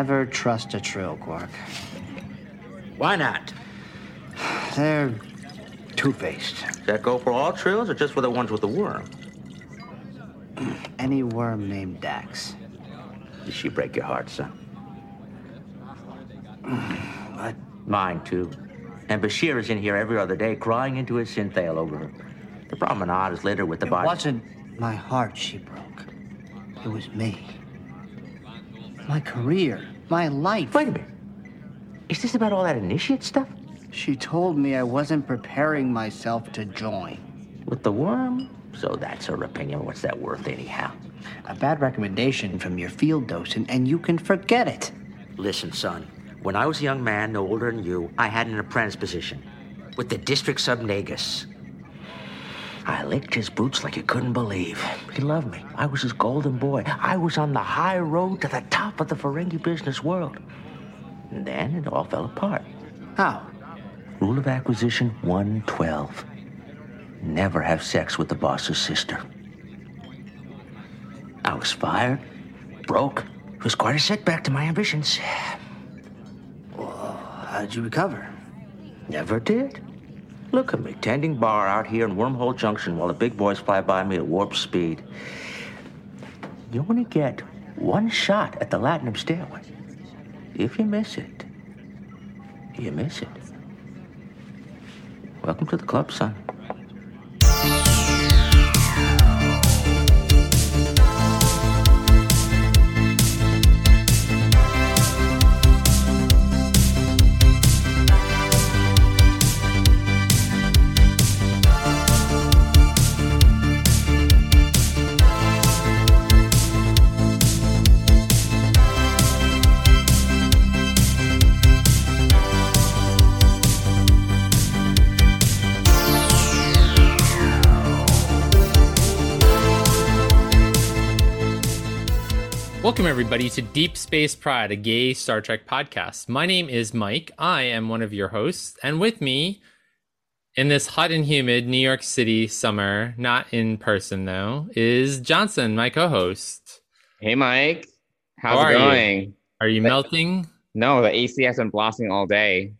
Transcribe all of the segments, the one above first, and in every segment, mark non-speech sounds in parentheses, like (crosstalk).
Never trust a trill, Quark. Why not? They're two-faced. Does that go for all trills or just for the ones with the worm? Any worm named Dax. Did she break your heart, son? What? Mine, too. And Bashir is in here every other day crying into his synthale over her. The promenade is littered with the It bodies. wasn't my heart she broke. It was me. My career. My life. Wait a minute. Is this about all that initiate stuff? She told me I wasn't preparing myself to join. With the worm? So that's her opinion. What's that worth, anyhow? A bad recommendation from your field docent, and you can forget it. Listen, son. When I was a young man, no older than you, I had an apprentice position with the district subnagus. I licked his boots like you couldn't believe. He loved me. I was his golden boy. I was on the high road to the top of the Ferengi business world. And then it all fell apart. How? Rule of acquisition 112. Never have sex with the boss's sister. I was fired, broke. It was quite a setback to my ambitions. how'd you recover? Never did. Look at me, tending bar out here in Wormhole Junction while the big boys fly by me at warp speed. You only get one shot at the Latinum stairway. If you miss it, you miss it. Welcome to the club, son. Welcome, everybody, to Deep Space Pride, a gay Star Trek podcast. My name is Mike. I am one of your hosts. And with me in this hot and humid New York City summer, not in person though, is Johnson, my co host. Hey, Mike. How's How are it you? going? Are you melting? No, the AC has been blasting all day.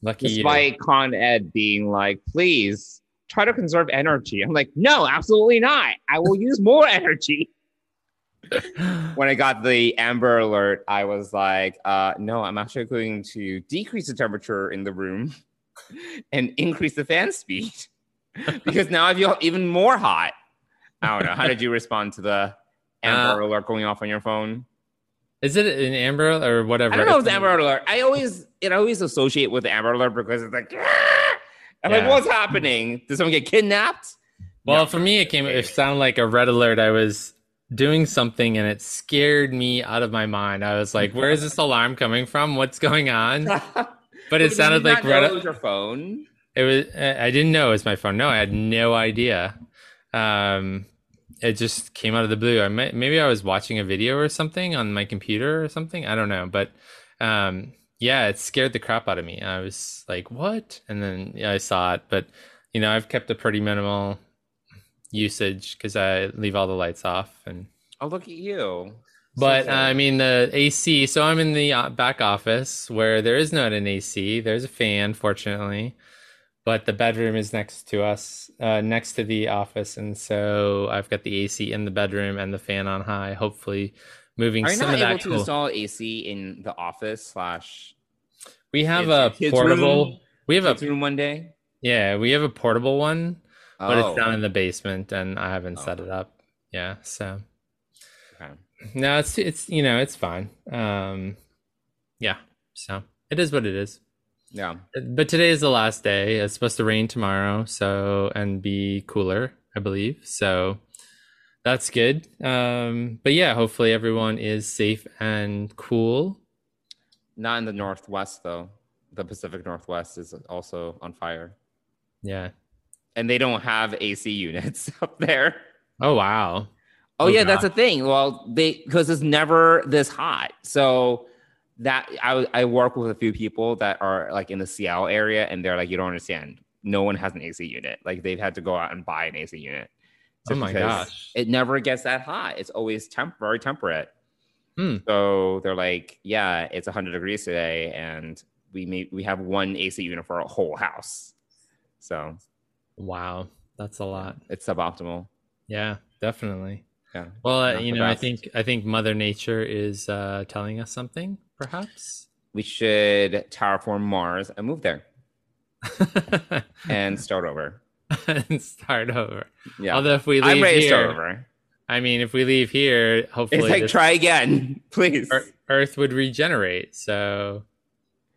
Lucky you. Despite Con Ed being like, please try to conserve energy. I'm like, no, absolutely not. I will use more (laughs) energy. When I got the Amber Alert, I was like, uh, no, I'm actually going to decrease the temperature in the room (laughs) and increase the fan speed (laughs) because now I feel even more hot. I don't know. How did you respond to the Amber Uh, Alert going off on your phone? Is it an Amber or whatever? I don't know if it's Amber Alert. I always it always associate with Amber Alert because it's like, "Ah!" I'm like, what's happening? Did someone get kidnapped? Well, No. for me, it came. It sounded like a red alert. I was doing something, and it scared me out of my mind. I was like, "Where is this alarm coming from? What's going on?" (laughs) But it sounded like red. it was your phone. It was. I I didn't know it was my phone. No, I had no idea. Um, it just came out of the blue. I may, maybe I was watching a video or something on my computer or something. I don't know, but um, yeah, it scared the crap out of me. I was like, "What?" And then yeah, I saw it, but you know, I've kept a pretty minimal usage because I leave all the lights off and. Oh, look at you. But So uh, I mean the AC. So I'm in the uh, back office where there is not an AC. There's a fan, fortunately, but the bedroom is next to us, uh, next to the office, and so I've got the AC in the bedroom and the fan on high. Hopefully, moving Are you some not of able that. to cool- install AC in the office slash we have a portable. room? We have a room one day? yeah. We have a portable one, but Oh, it's down in the basement, and I haven't Oh. set it up. Yeah, so okay. no, it's it's you know it's fine. Um, yeah, so it is what it is. Yeah. But today is the last day. It's supposed to rain tomorrow, so and be cooler, I believe. So that's good. Um, but yeah, hopefully everyone is safe and cool. Not in the Northwest though. The Pacific Northwest is also on fire. Yeah. And they don't have AC units (laughs) up there. Oh wow. Oh, Oh, yeah, that's a thing. Well, they because it's never this hot. So that I I work with a few people that are like in the Seattle area, and they're like, you don't understand. No one has an AC unit. Like they've had to go out and buy an AC unit. Oh my gosh. It never gets that hot. It's always temp very temperate. Hmm. So they're like, yeah, it's 100 degrees today, and we may, we have one AC unit for a whole house. So Wow, that's a lot. it's suboptimal. Yeah, definitely. Yeah. Well, uh, you know, I think I think Mother Nature is uh, telling us something, perhaps. We should terraform Mars and move there (laughs) and start over. (laughs) and start over. Yeah. Although if we leave I'm ready to start here, over. I mean, if we leave here, hopefully It's like try again, (laughs) please. Earth would regenerate. So,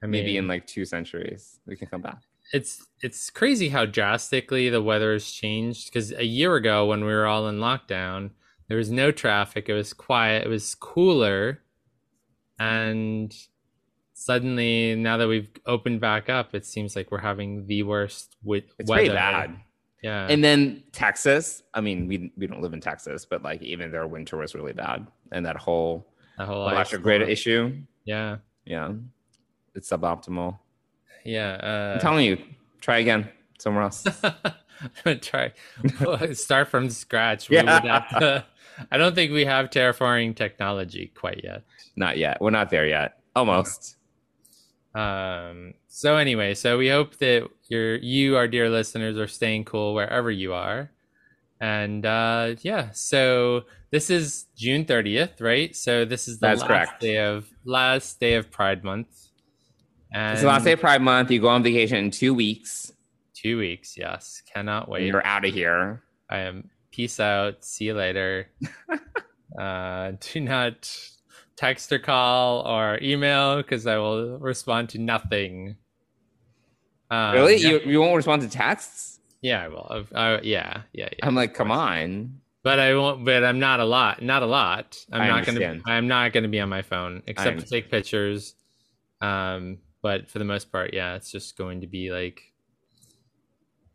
I mean, Maybe in like two centuries we can come back. It's it's crazy how drastically the weather has changed. Because a year ago, when we were all in lockdown, there was no traffic. It was quiet. It was cooler, and suddenly, now that we've opened back up, it seems like we're having the worst wi- It's weather. pretty bad. Yeah, And then Texas. I mean, we we don't live in Texas, but like even their winter was really bad, and that whole the whole electric grid issue. Yeah, Yeah, it's suboptimal. Yeah. Uh, I'm telling you, try again somewhere else. (laughs) try (laughs) start from scratch. Yeah. to, (laughs) I don't think we have terraforming technology quite yet. not yet. We're not there yet. Almost. Um, so anyway, so we hope that your you, our dear listeners, are staying cool wherever you are. And uh, yeah, so this is June thirtieth, right? So this is the That's last correct. day of last day of Pride Month. And It's the last day of Pride Month. You go on vacation in two weeks. two weeks. Yes, cannot wait. you're out of here. I am peace out. See you later. (laughs) uh, do not text or call or email because I will respond to nothing. Um, really? Yeah, You you won't respond to texts? yeah, I will. Uh, yeah, yeah, yeah. I'm like, come on. But I won't. But I'm not a lot. Not a lot. I'm I not understand. gonna. I'm not gonna be on my phone except to take pictures. Um, but for the most part, yeah, it's just going to be like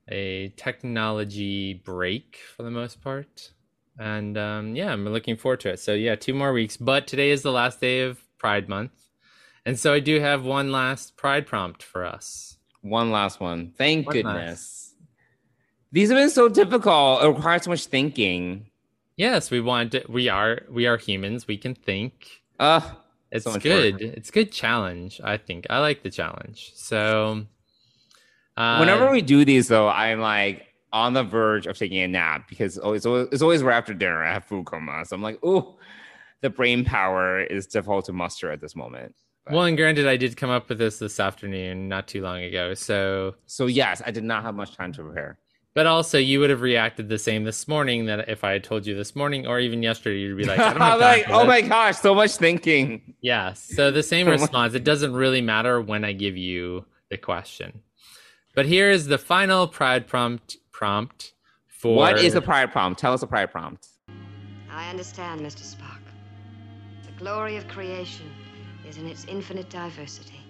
a technology break for the most part. And um, yeah, I'm looking forward to it. So yeah, two more weeks. But today is the last day of Pride Month, and so I do have one last Pride prompt for us. One last one. Thank One goodness. These have been so difficult. It requires so much thinking. Yes, we want. To, we are. We are humans. We can think. Uh It's much good. work. It's good challenge. I think I like the challenge. So, uh, whenever we do these though, I'm like on the verge of taking a nap because it's always, it's always right after dinner. I have food coma. So I'm like, oh, the brain power is difficult to muster at this moment. well, and granted, I did come up with this this afternoon, not too long ago. So, So yes, I did not have much time to prepare. But also, you would have reacted the same this morning that if I had told you this morning or even yesterday, you'd be like, I don't (laughs) have like, oh my gosh, so much thinking. Yeah. So the same response. It doesn't really matter when I give you the question. But here is the final pride prompt prompt for What is a pride prompt? Tell us a pride prompt. I understand, Mr. Spock. The glory of creation is in its infinite diversity.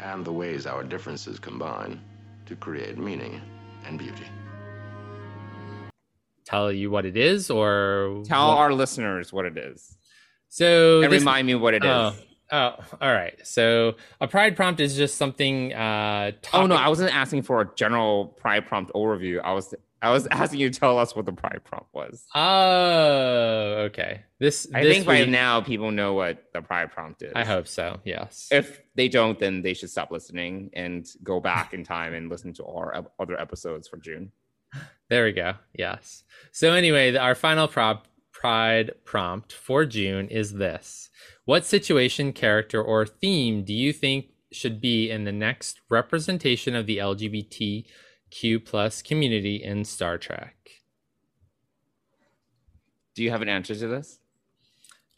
and the ways our differences combine to create meaning and beauty. Tell you what it is or Tell what- our listeners what it is so and this- remind me what it is. oh, oh all right so a pride prompt is just something uh Oh no, I wasn't asking for a general pride prompt overview. I was I was (laughs) asking you to tell us what the pride prompt was. oh okay this I this think by week- now people know what the pride prompt is. i hope so yes If they don't, then they should stop listening and go back in time and listen to our other episodes for June. There we go. Yes. So anyway, our final prop pride prompt for June is this. What situation, character, or theme do you think should be in the next representation of the LGBTQ plus community in Star Trek? Do you have an answer to this?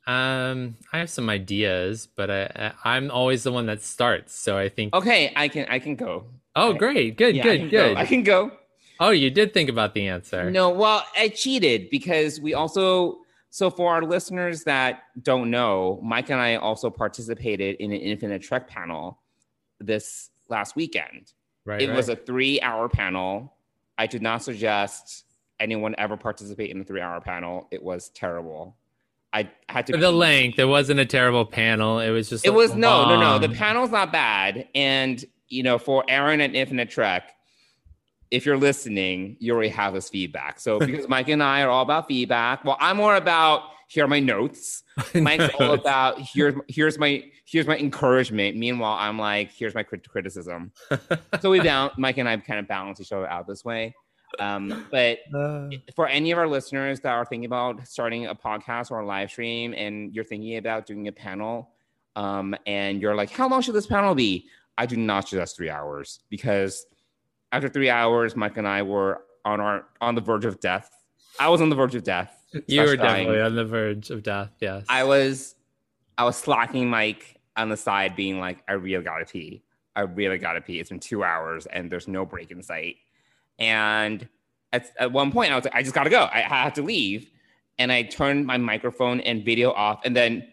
Um, I have some ideas, but I, I, I'm always the one that starts. So I think. Okay, I can I can go. Oh, great! Good, Yeah, good, good. Go. I can go. Oh, you did think about the answer. No, well, I cheated because we also so for our listeners that don't know, Mike and I also participated in an Infinite Trek panel this last weekend. right. it was a three-hour panel. I did not suggest anyone ever participate in the three-hour panel. It was terrible. I had to For the pee. length. It wasn't a terrible panel. It was just. It was no, no, no. The panel's not bad, and you know, for Aaron and Infinite Trek, if you're listening, you already have this feedback. So because Mike and I are all about feedback, well, I'm more about here are my notes. (laughs) Mike's all about here's here's my here's my encouragement. Meanwhile, I'm like here's my crit- criticism. (laughs) so we balance. Mike and I kind of balance each other out this way. Um, but Uh, for any of our listeners that are thinking about starting a podcast or a live stream, and you're thinking about doing a panel, um, and you're like, how long should this panel be? I do not suggest three hours because after three hours, Mike and I were on our on the verge of death. I was on the verge of death. you were dying. definitely on the verge of death. Yes. I was I was slacking Mike on the side, being like, I really gotta pee. I really gotta pee. It's been two hours and there's no break in sight. And at, at one point I was like, I just gotta go. I have to leave. And I turned my microphone and video off. And then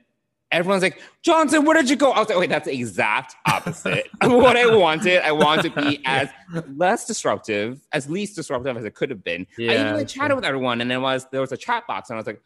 everyone's like, Johnson, where did you go? I was like, wait, that's the exact opposite of (laughs) what I wanted. I wanted to be (laughs) as less disruptive, as least disruptive as it could have been. I even like, chatted with everyone, and there was there was a chat box, and I was like,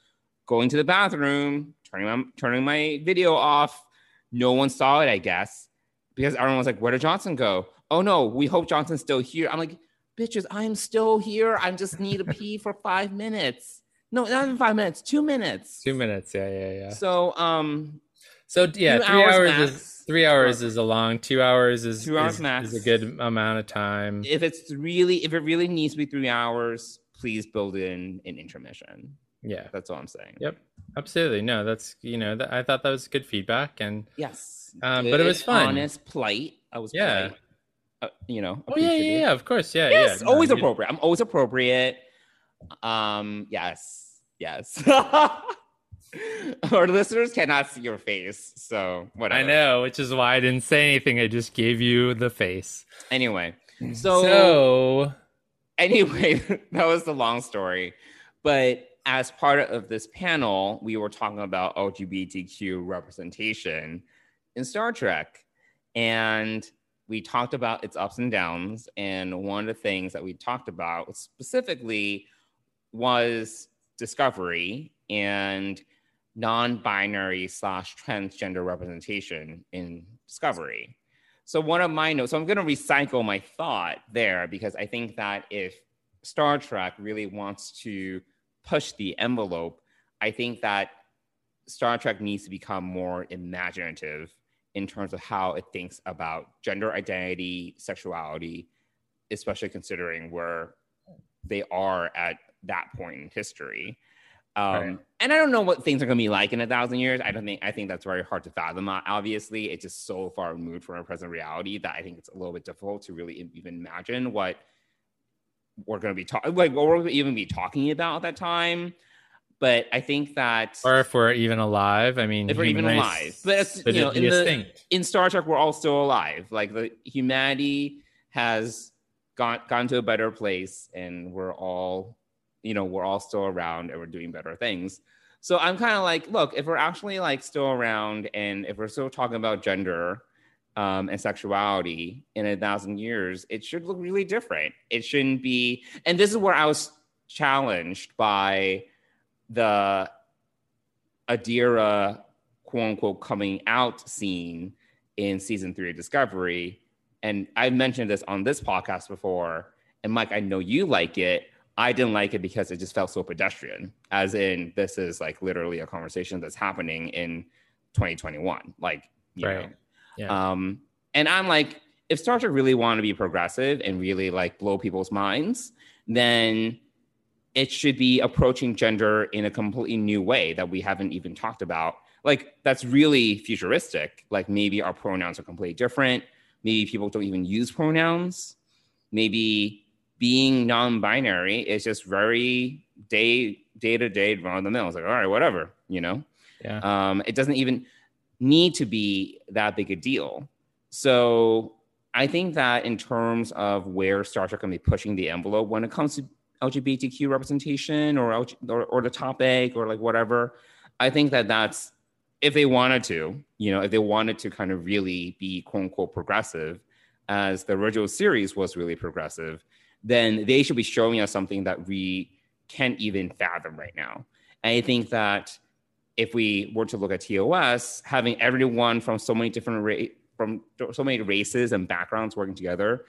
going to the bathroom, turning my turning my video off. No one saw it, I guess, because everyone was like, "Where did Johnson go?" Oh no, we hope Johnson's still here. I'm like, bitches, I'm still here. I just need to pee for five minutes. No, not even five minutes, two minutes. Two minutes. Yeah, yeah, yeah. So, um, So yeah, three hours hours, is three hours is a long. Two hours is Two hours is, max. is a good amount of time. if it's really, if it really needs to be three hours, please build in an intermission. yeah, That's all I'm saying. Yep. absolutely. No, that's you know that, I thought that was good feedback, and Yes. Um, but it was fun. Honest, polite. I was Yeah. polite. Uh, you know. oh yeah, yeah, yeah, of course, yeah, Yes, yeah. No, always appropriate. I'm always appropriate. Um, yes, yes. (laughs) Our listeners cannot see your face, so whatever. I know, which is why I didn't say anything. I just gave you the face. Anyway, so, So, anyway, (laughs) that was the long story. But as part of this panel, we were talking about LGBTQ representation in Star Trek. And we talked about its ups and downs. And one of the things that we talked about specifically was discovery and non-binary slash transgender representation in discovery. So one of my notes, so I'm going to recycle my thought there because I think that if Star Trek really wants to push the envelope, I think that Star Trek needs to become more imaginative in terms of how it thinks about gender identity, sexuality, especially considering where they are at that point in history. Um, Right. And I don't know what things are going to be like in a thousand years. I don't think I think that's very hard to fathom. uh, Obviously, it's just so far removed from our present reality that I think it's a little bit difficult to really even imagine what we're going to be talking like what to even be talking about at that time. But I think that or if we're even alive, I mean, if we're even alive, but it's, you know, in the, in Star Trek, we're all still alive. Like the humanity has gone gone to a better place, and we're all, you know, we're all still around, and we're doing better things. So I'm kind of like, look, if we're actually like still around, and if we're still talking about gender um, and sexuality in a thousand years, it should look really different. It shouldn't be. And this is where I was challenged by the Adira quote unquote coming out scene in season three of Discovery. And I've mentioned this on this podcast before. And Mike, I know you like it. I didn't like it because it just felt so pedestrian, as in, this is like literally a conversation that's happening in 2021. Like, you Right. know. Yeah. Um, and I'm like, if Star Trek really want to be progressive and really like blow people's minds, then it should be approaching gender in a completely new way that we haven't even talked about. Like that's really futuristic. Like maybe our pronouns are completely different. Maybe people don't even use pronouns. Maybe being non-binary is just very day day to day run of the mill. It's like all right, whatever, you know. yeah. Um, it doesn't even need to be that big a deal. So I think that in terms of where Star Trek can be pushing the envelope when it comes to LGBTQ representation or, or or the topic or like whatever, I think that that's if they wanted to, you know, if they wanted to kind of really be quote unquote progressive, as the original series was really progressive, then they should be showing us something that we can't even fathom right now. And I think that if we were to look at TOS, having everyone from so many different ra- from so many races and backgrounds working together,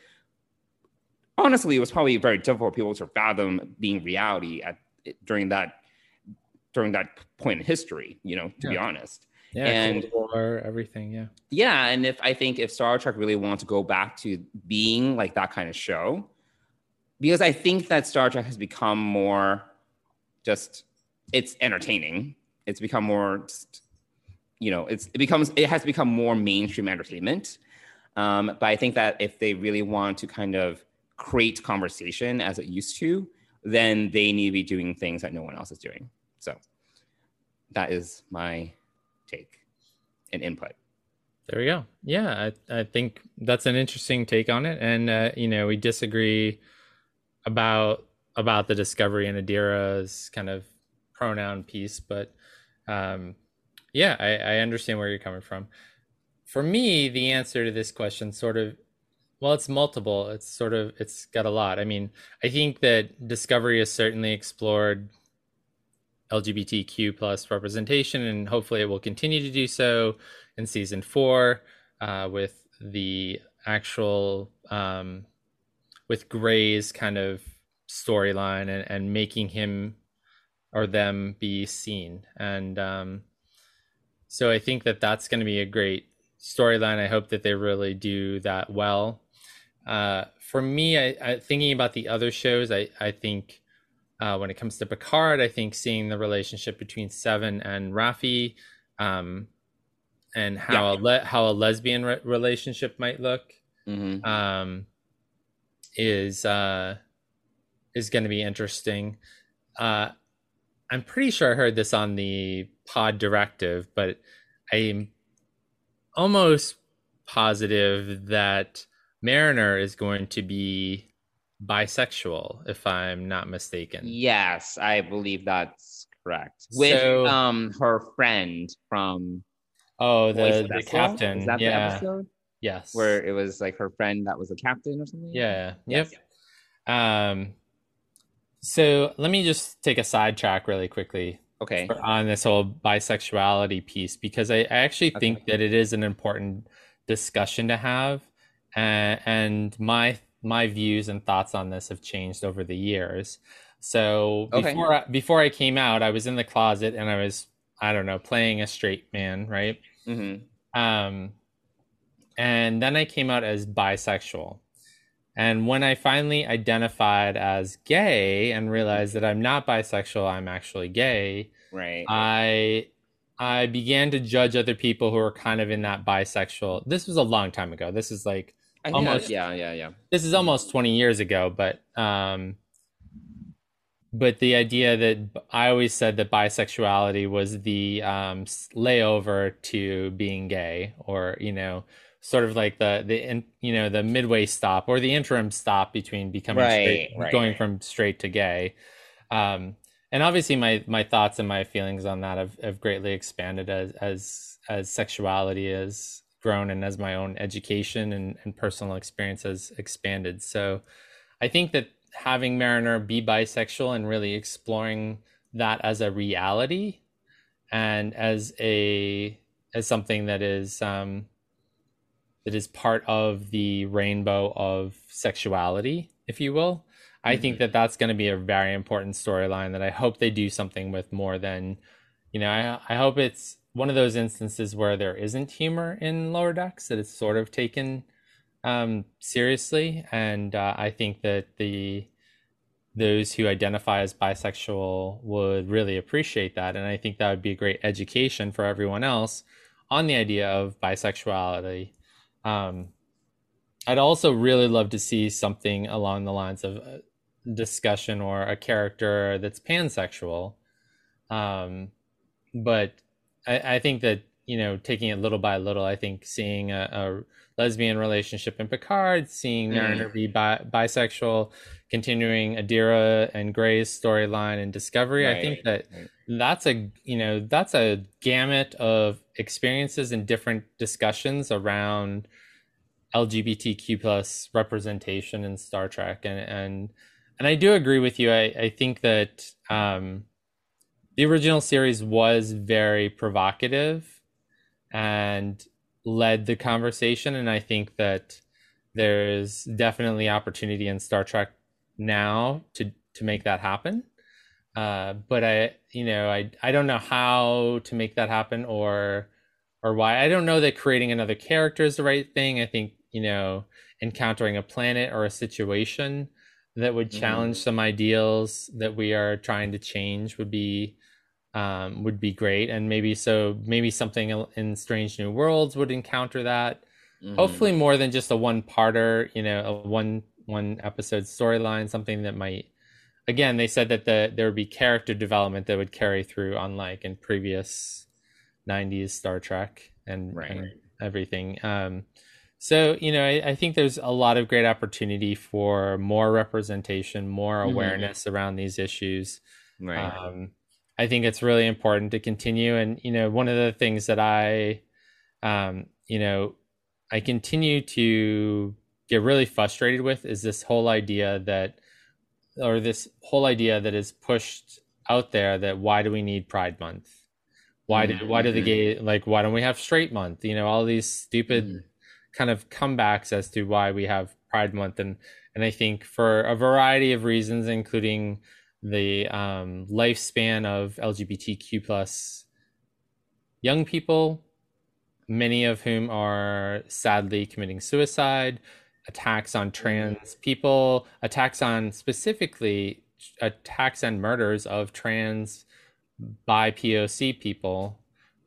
honestly, it was probably very difficult for people to fathom being reality at during that during that point in history. You know, to be honest. Yeah, And- War, everything. Yeah. Yeah, and if I think if Star Trek really wants to go back to being like that kind of show, because I think that Star Trek has become more just it's entertaining. It's become more just, you know, it's it becomes it has become more mainstream entertainment. Um, but I think that if they really want to kind of create conversation as it used to, then they need to be doing things that no one else is doing. So that is my take and input. There we go. Yeah, I, I think that's an interesting take on it, and uh, you know we disagree about about the discovery and Adira's kind of pronoun piece, but um, yeah, I, I understand where you're coming from. For me, the answer to this question sort of well, it's multiple. It's sort of it's got a lot. I mean, I think that Discovery has certainly explored LGBTQ plus representation, and hopefully it will continue to do so in season four uh, with the actual um, with Gray's kind of storyline and, and making him or them be seen. And um, so I think that that's going to be a great storyline. I hope that they really do that well. Uh, for me, I, I, thinking about the other shows, I, I think uh, when it comes to Picard, I think seeing the relationship between Seven and Raffi, um, and how a le- how a lesbian re- relationship might look, Mm-hmm. um, is uh, is going to be interesting. Uh, I'm pretty sure I heard this on the pod directive, but I'm almost positive that Mariner is going to be bisexual, if I'm not mistaken. Yes, I believe that's correct. With So- um her friend from Oh, the, the captain. Is that the yeah. episode Yes. where it was like her friend that was a captain or something? Yeah. Yes. Yep. Um. So let me just take a sidetrack really quickly Okay. on this whole bisexuality piece because I, I actually think Okay. that it is an important discussion to have, and, and my my views and thoughts on this have changed over the years. So Okay. before I, before I came out, I was in the closet and I was I don't know playing a straight man, right? hmm Um, and then I came out as bisexual. And when I finally identified as gay and realized that I'm not bisexual, I'm actually gay, Right. I I began to judge other people who are kind of in that bisexual. This was a long time ago. This is like I almost- yeah, yeah, yeah. this is almost 20 years ago, but um but the idea that I always said that bisexuality was the um layover to being gay or you know sort of like the the in, you know the midway stop or the interim stop between becoming Right, straight right, going right. from straight to gay um and obviously my my thoughts and my feelings on that have, have greatly expanded as as as sexuality has grown and as my own education and, and personal experience has expanded so i think that having mariner be bisexual and really exploring that as a reality and as a as something that is um that is part of the rainbow of sexuality if you will I think that that's going to be a very important storyline that I hope they do something with more than, you know, I, I hope it's one of those instances where there isn't humor in Lower Decks, that it's sort of taken um, seriously. And uh, I think that the those who identify as bisexual would really appreciate that. And I think that would be a great education for everyone else on the idea of bisexuality. Um, I'd also really love to see something along the lines of discussion or a character that's pansexual. Um, but I, I think that you know, taking it little by little, I think seeing a, a lesbian relationship in Picard, seeing Mm. Be bi- bisexual, continuing Adira and Gray's storyline and Discovery, I think that right. that's a you know that's a gamut of experiences and different discussions around LGBTQ plus representation in Star Trek, and and and I do agree with you. I I think that um, the original series was very provocative and led the conversation, and I think that there's definitely opportunity in Star Trek now to to make that happen. uh, but I, you know, I I don't know how to make that happen or or why. I don't know that creating another character is the right thing. I think you know, encountering a planet or a situation that would challenge mm-hmm. some ideals that we are trying to change would be um, would be great and maybe so maybe something in strange new worlds would encounter that mm-hmm. hopefully more than just a one parter you know a one one episode storyline something that might again they said that the there would be character development that would carry through unlike in previous 90s star trek and, right. and everything um, so, you know, I, I, think there's a lot of great opportunity for more representation, more mm-hmm. awareness mm-hmm. around these issues. Right. Um, I think it's really important to continue. And, you know, one of the things that I, um, you know, I continue to get really frustrated with is this whole idea that, or this whole idea that is pushed out there that why do we need Pride Month? Why mm-hmm. why do the mm-hmm. gay, like, why don't we have straight month? You know, all these stupid, mm-hmm kind of comebacks as to why we have Pride Month, and and I think for a variety of reasons, including the um, lifespan of LGBTQ plus young people, many of whom are sadly committing suicide, attacks on trans people, attacks on specifically attacks and murders of trans by POC people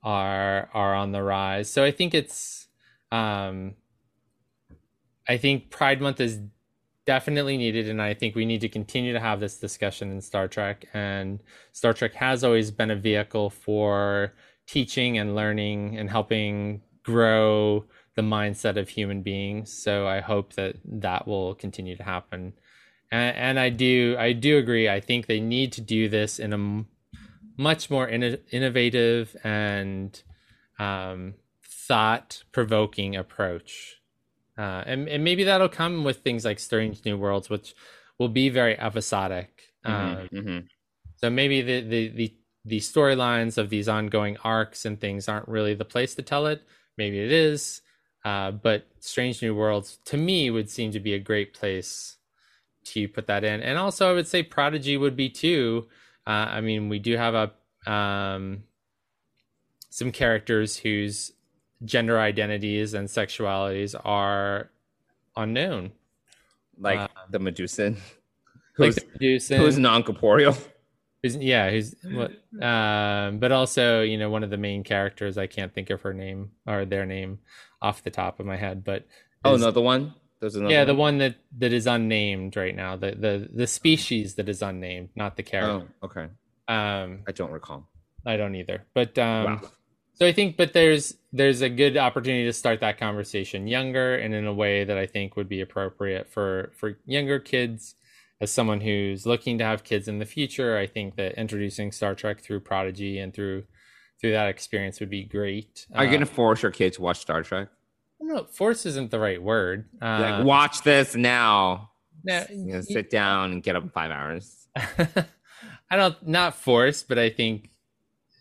are are on the rise. So I think it's um, I think Pride Month is definitely needed, and I think we need to continue to have this discussion in Star Trek. And Star Trek has always been a vehicle for teaching and learning and helping grow the mindset of human beings. So I hope that that will continue to happen. And, and I do, I do agree. I think they need to do this in a much more in, innovative and um, thought provoking approach. Uh, and, and maybe that'll come with things like Strange New Worlds, which will be very episodic. Mm-hmm, um, mm-hmm. So maybe the, the, the, the storylines of these ongoing arcs and things aren't really the place to tell it. Maybe it is. Uh, but Strange New Worlds to me would seem to be a great place to put that in. And also, I would say Prodigy would be too. Uh, I mean, we do have a um, some characters whose gender identities and sexualities are unknown. Like um, the Medusan. (laughs) Who's, like the Medusan. Who's non corporeal. Who's, yeah, who's what? Um, but also, you know, one of the main characters. I can't think of her name or their name off the top of my head. But oh, another one. There's another yeah, one? the one that that is unnamed right now. The the the species that is unnamed, not the character. Oh, okay. Um, I don't recall. I don't either. But um, wow. So I think, but there's there's a good opportunity to start that conversation younger and in a way that I think would be appropriate for for younger kids. As someone who's looking to have kids in the future, I think that introducing Star Trek through Prodigy and through through that experience would be great. Are you uh, going to force your kids to watch Star Trek? No, force isn't the right word. Uh, like, watch this now. No, you know, sit down and get up in five hours. (laughs) I don't not force, but I think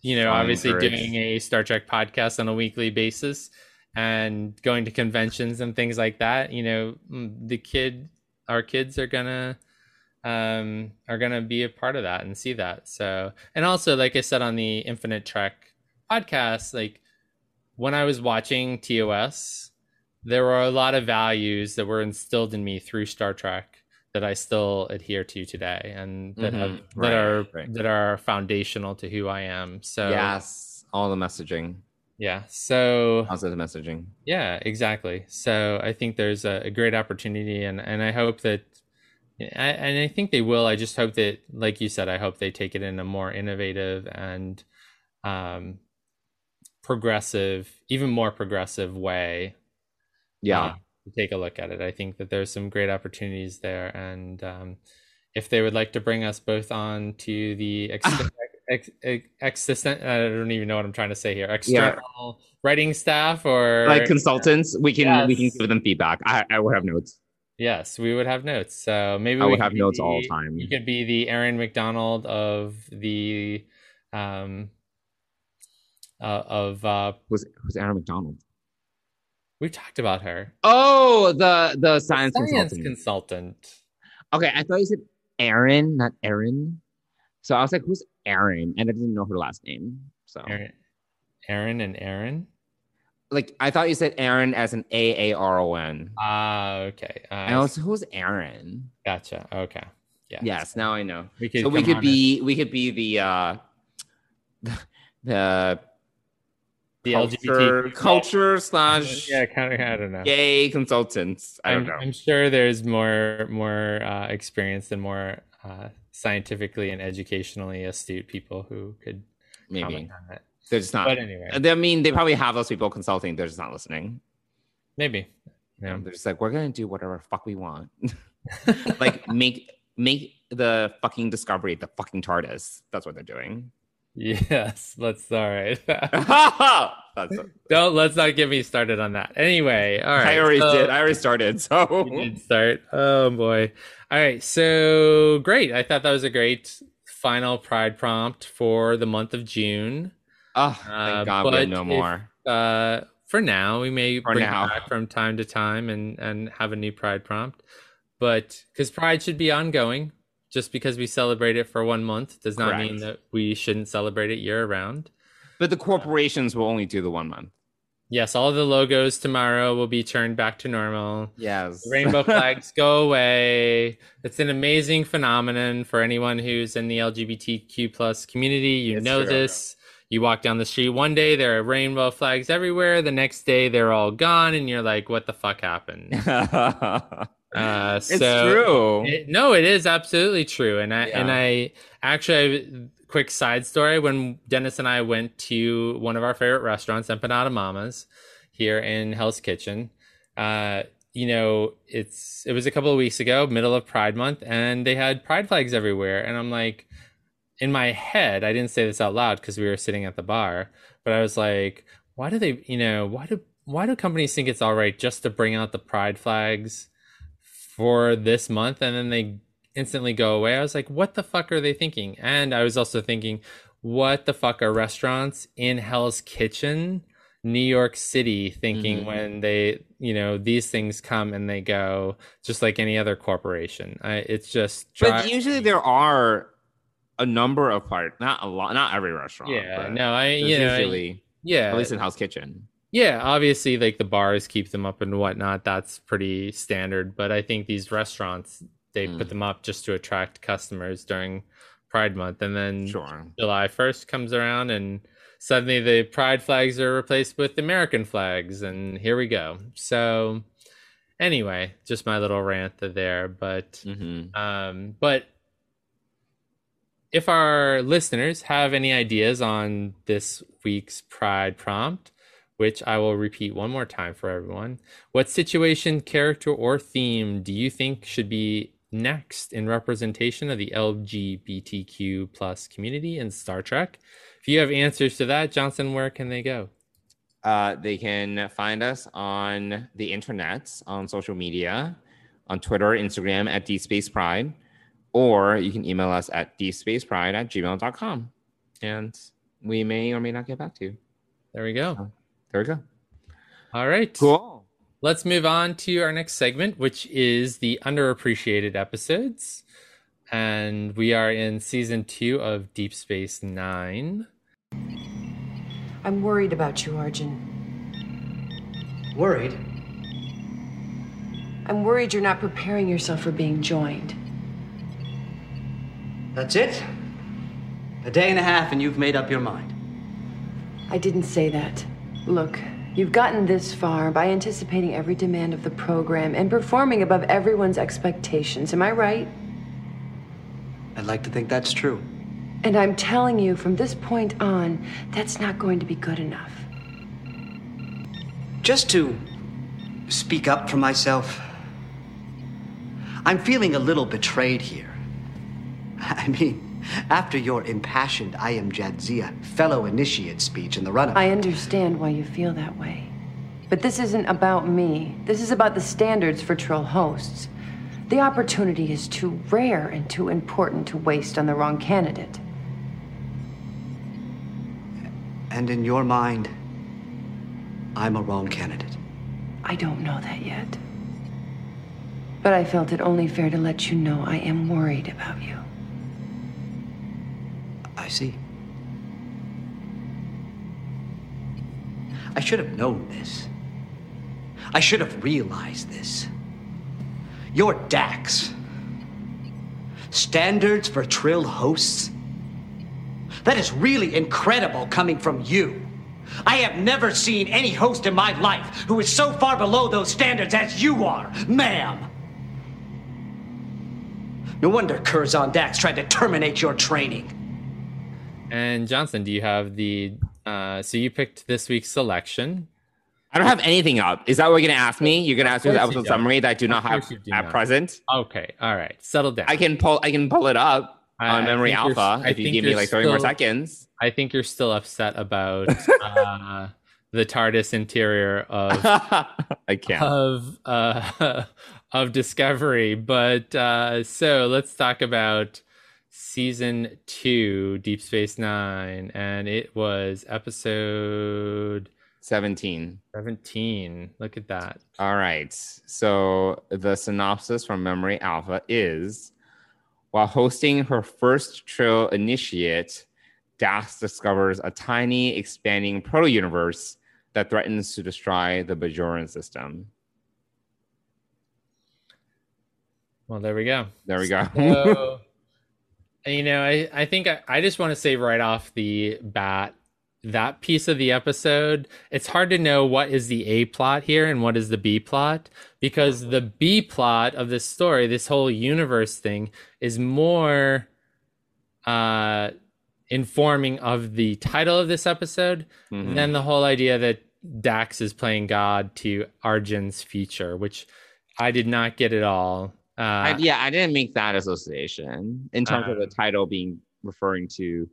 you know, obviously doing a Star Trek podcast on a weekly basis and going to conventions and things like that, you know, mm, the kid, our kids are gonna, um, are gonna be a part of that and see that. So, and also, like I said on the Infinite Trek podcast, like when I was watching TOS, there were a lot of values that were instilled in me through Star Trek that I still adhere to today and that mm-hmm. have, that right, are right. that are foundational to who I am. So yes, all the messaging. Yeah. So positive messaging. Yeah, exactly. So I think there's a, a great opportunity, and and I hope that. I, and I think they will. I just hope that, like you said, I hope they take it in a more innovative and um, progressive, even more progressive way. Yeah. Uh, take a look at it. I think that there's some great opportunities there, and um, if they would like to bring us both on to the (sighs) ex- ex- ex- existent, I don't even know what I'm trying to say here, external yeah. writing staff or like consultants, we can yes. we can give them feedback. I, I would have notes. Yes, we would have notes. So maybe I would have notes the, all the time. You could be the Aaron McDonald of the um uh, of uh was was Erin McDonald. we talked about her. Oh, the the science, science consultant. consultant. Okay, I thought you said Aaron, not Erin. So I was like, "Who's Aaron?" And I didn't know her last name. So Aaron, Aaron and Aaron. like I thought you said Aaron as an A A R O N. Ah, okay. Uh, And I was, "Who's Aaron?" gotcha. Okay. Yeah. Yes, now I know. We could so we could be we could be the uh (laughs) the the culture, LGBT culture slash (laughs) Yeah, kind of. I don't know. gay consultants. I don't I'm, know. I'm sure there's more more uh, experienced and more uh, scientifically and educationally astute people who could Maybe comment on it. they're just not. But anyway, I mean, they probably have those people consulting. They're just not listening. maybe. Yeah. They're just like, we're gonna do whatever fuck we want. (laughs) like make make the fucking discovery the fucking TARDIS. That's what they're doing. Yes. Let's. All right. (laughs) (laughs) Don't. Let's not get me started on that. Anyway. All right. I already so- did. I already started. So You did start. Oh boy. All right. So great. I thought that was a great final Pride prompt for the month of June. oh, thank Uh, God we but have no if- more. Uh, for now, we may For bring now. back from time to time and and have a new Pride prompt, but because Pride should be ongoing. Just because we celebrate it for one month does not mean that we shouldn't celebrate it year round. But the corporations will only do the one month. Yes, all of the logos tomorrow will be turned back to normal. Yes. The rainbow (laughs) flags go away. It's an amazing phenomenon for anyone who's in the LGBTQ plus community. You It's know true. this. You walk down the street one day, there are rainbow flags everywhere. The next day, they're all gone, and you're like, "What the fuck happened?" (laughs) Uh, it's so true. it- no, it is absolutely true. And I Yeah. and I actually quick side story when Dennis and I went to one of our favorite restaurants, Empanada Mama's, here in Hell's Kitchen. Uh, you know, it's it was a couple of weeks ago, middle of Pride Month, and they had pride flags everywhere. And I'm like, in my head, I didn't say this out loud because we were sitting at the bar, but I was like, why do they, you know, why do why do companies think it's all right just to bring out the pride flags for this month and then they instantly go away? I was like, what the fuck are they thinking? And I was also thinking, what the fuck are restaurants in Hell's Kitchen, New York City thinking Mhm. when they, you know, these things come and they go just like any other corporation? I, it's just But usually there are a number of part, not a lot, not every restaurant. yeah, no, I, you know, I- usually yeah, at least in Hell's Kitchen. Yeah, obviously, like the bars keep them up and whatnot. That's pretty standard. But I think these restaurants they Mm. put them up just to attract customers during Pride Month, and then Sure. July first comes around, and suddenly the Pride flags are replaced with American flags, and here we go. So, anyway, just my little rant there. But hmm um, but if our listeners have any ideas on this week's Pride prompt, which I will repeat one more time for everyone, what situation, character, or theme do you think should be next in representation of the LGBTQ plus community in Star Trek? If you have answers to that, Johnson, where can they go? Uh, they can find us on the internet, on social media, on Twitter, Instagram at dspacepride, or you can email us at dspacepride at gmail.com. And we may or may not get back to you. There we go. There we go. All right. Cool. Let's move on to our next segment, which is the underappreciated episodes. And we are in season two of Deep Space Nine. I'm worried about you, Arjin. Worried? I'm worried you're not preparing yourself for being joined. That's it? A day and a half and you've made up your mind. I didn't say that. Look, you've gotten this far by anticipating every demand of the program and performing above everyone's expectations. Am I right? I'd like to think that's true. And I'm telling you, from this point on, that's not going to be good enough. Just to speak up for myself, I'm feeling a little betrayed here. (laughs) I mean, after your impassioned I am Jadzia fellow initiate speech in the run up. I understand why you feel that way. But this isn't about me. This is about the standards for Trill hosts. The opportunity is too rare and too important to waste on the wrong candidate. And in your mind, I'm a wrong candidate. I don't know that yet. But I felt it only fair to let you know I am worried about you. I see. I should have known this. I should have realized this. Your DAX. Standards for Trill hosts? That is really incredible coming from you. I have never seen any host in my life who is so far below those standards as you are, ma'am. No wonder Curzon Dax tried to terminate your training. And Johnson, do you have the? Uh, so you picked this week's selection. I don't have anything up. Is that what you're gonna ask me? You're gonna ask me the episode summary that I do not have do at not. present. Okay, all right, settle down. I can pull. I can pull it up on I Memory Alpha if you give me like 30 more seconds. I think you're still upset about (laughs) uh, the TARDIS interior of (laughs) I can't. of uh, (laughs) of Discovery. But uh, so let's talk about season two, Deep Space Nine, and it was episode 17. seventeen. Look at that. All right. So the synopsis from Memory Alpha is while hosting her first Trill initiate, Dax discovers a tiny, expanding proto universe that threatens to destroy the Bajoran system. Well, there we go. There we go. So, (laughs) you know, I, I think I, I just want to say right off the bat that piece of the episode, it's hard to know what is the A plot here and what is the B plot because the B plot of this story, this whole universe thing, is more uh, informing of the title of this episode Mhm. than the whole idea that Dax is playing God to Arjin's future, which I did not get at all. Uh, I, yeah, I didn't make that association in terms of the Um, title being referring to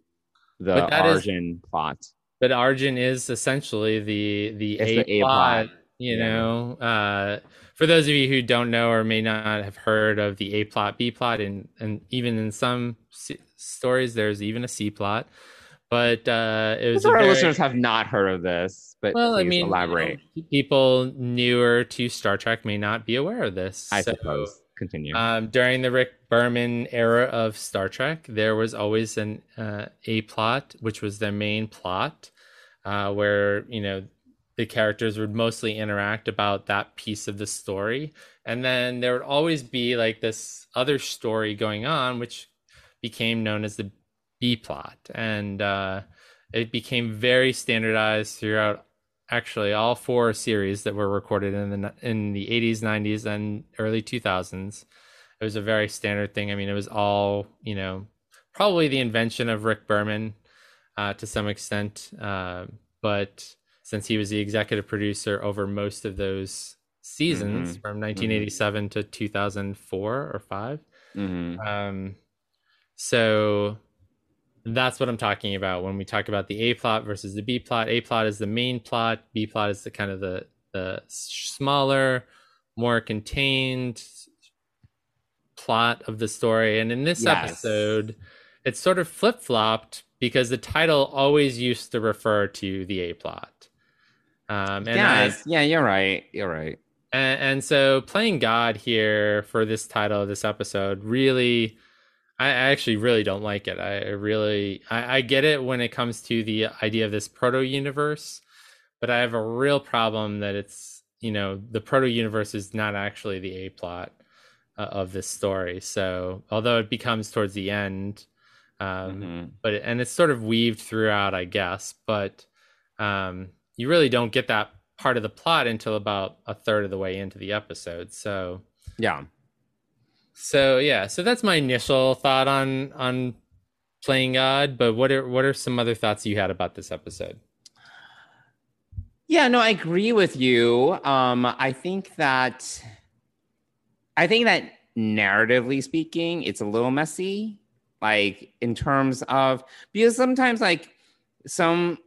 the But that is- Arjin plot. but Arjin is essentially the the It's A, the A plot. plot. You Yeah. know, uh, for those of you who don't know or may not have heard of the A plot, B plot, and and even in some s- stories, there's even a C plot. But uh, it was Some a of our very, listeners have not heard of this, but well. I mean, elaborate. you know, people newer to Star Trek may not be aware of this. I So, suppose. Continue. um, during the Rick Berman era of Star Trek, there was always an uh, A plot, which was their main plot, uh, where you know the characters would mostly interact about that piece of the story, and then there would always be like this other story going on, which became known as the B plot, and uh, it became very standardized throughout actually all four series that were recorded in the in the 80s 90s and early 2000s it was a very standard thing i mean it was all you know probably the invention of rick berman uh, to some extent uh, but since he was the executive producer over most of those seasons Mhm. from 1987 to 2004 or 5 Mhm. um, so that's what I'm talking about when we talk about the A plot versus the B plot. A plot is the main plot. B plot is the kind of the the smaller, more contained plot of the story. And in this Yes. episode, it's sort of flip flopped because the title always used to refer to the A plot. Um, and I- yeah, you're right. You're right. and, and so playing God here for this title of this episode really I actually really don't like it. I really I, I get it when it comes to the idea of this proto universe, but I have a real problem that it's you know the proto universe is not actually the A plot uh, of this story. So although it becomes towards the end, um, Mhm. but and it's sort of weaved throughout, I guess. But um, you really don't get that part of the plot until about a third of the way into the episode. So Yeah. So yeah, so that's my initial thought on on playing God. But what are what are some other thoughts you had about this episode? Yeah, no, I agree with you. Um, I think that I think that narratively speaking, it's a little messy. Like in terms of because sometimes like some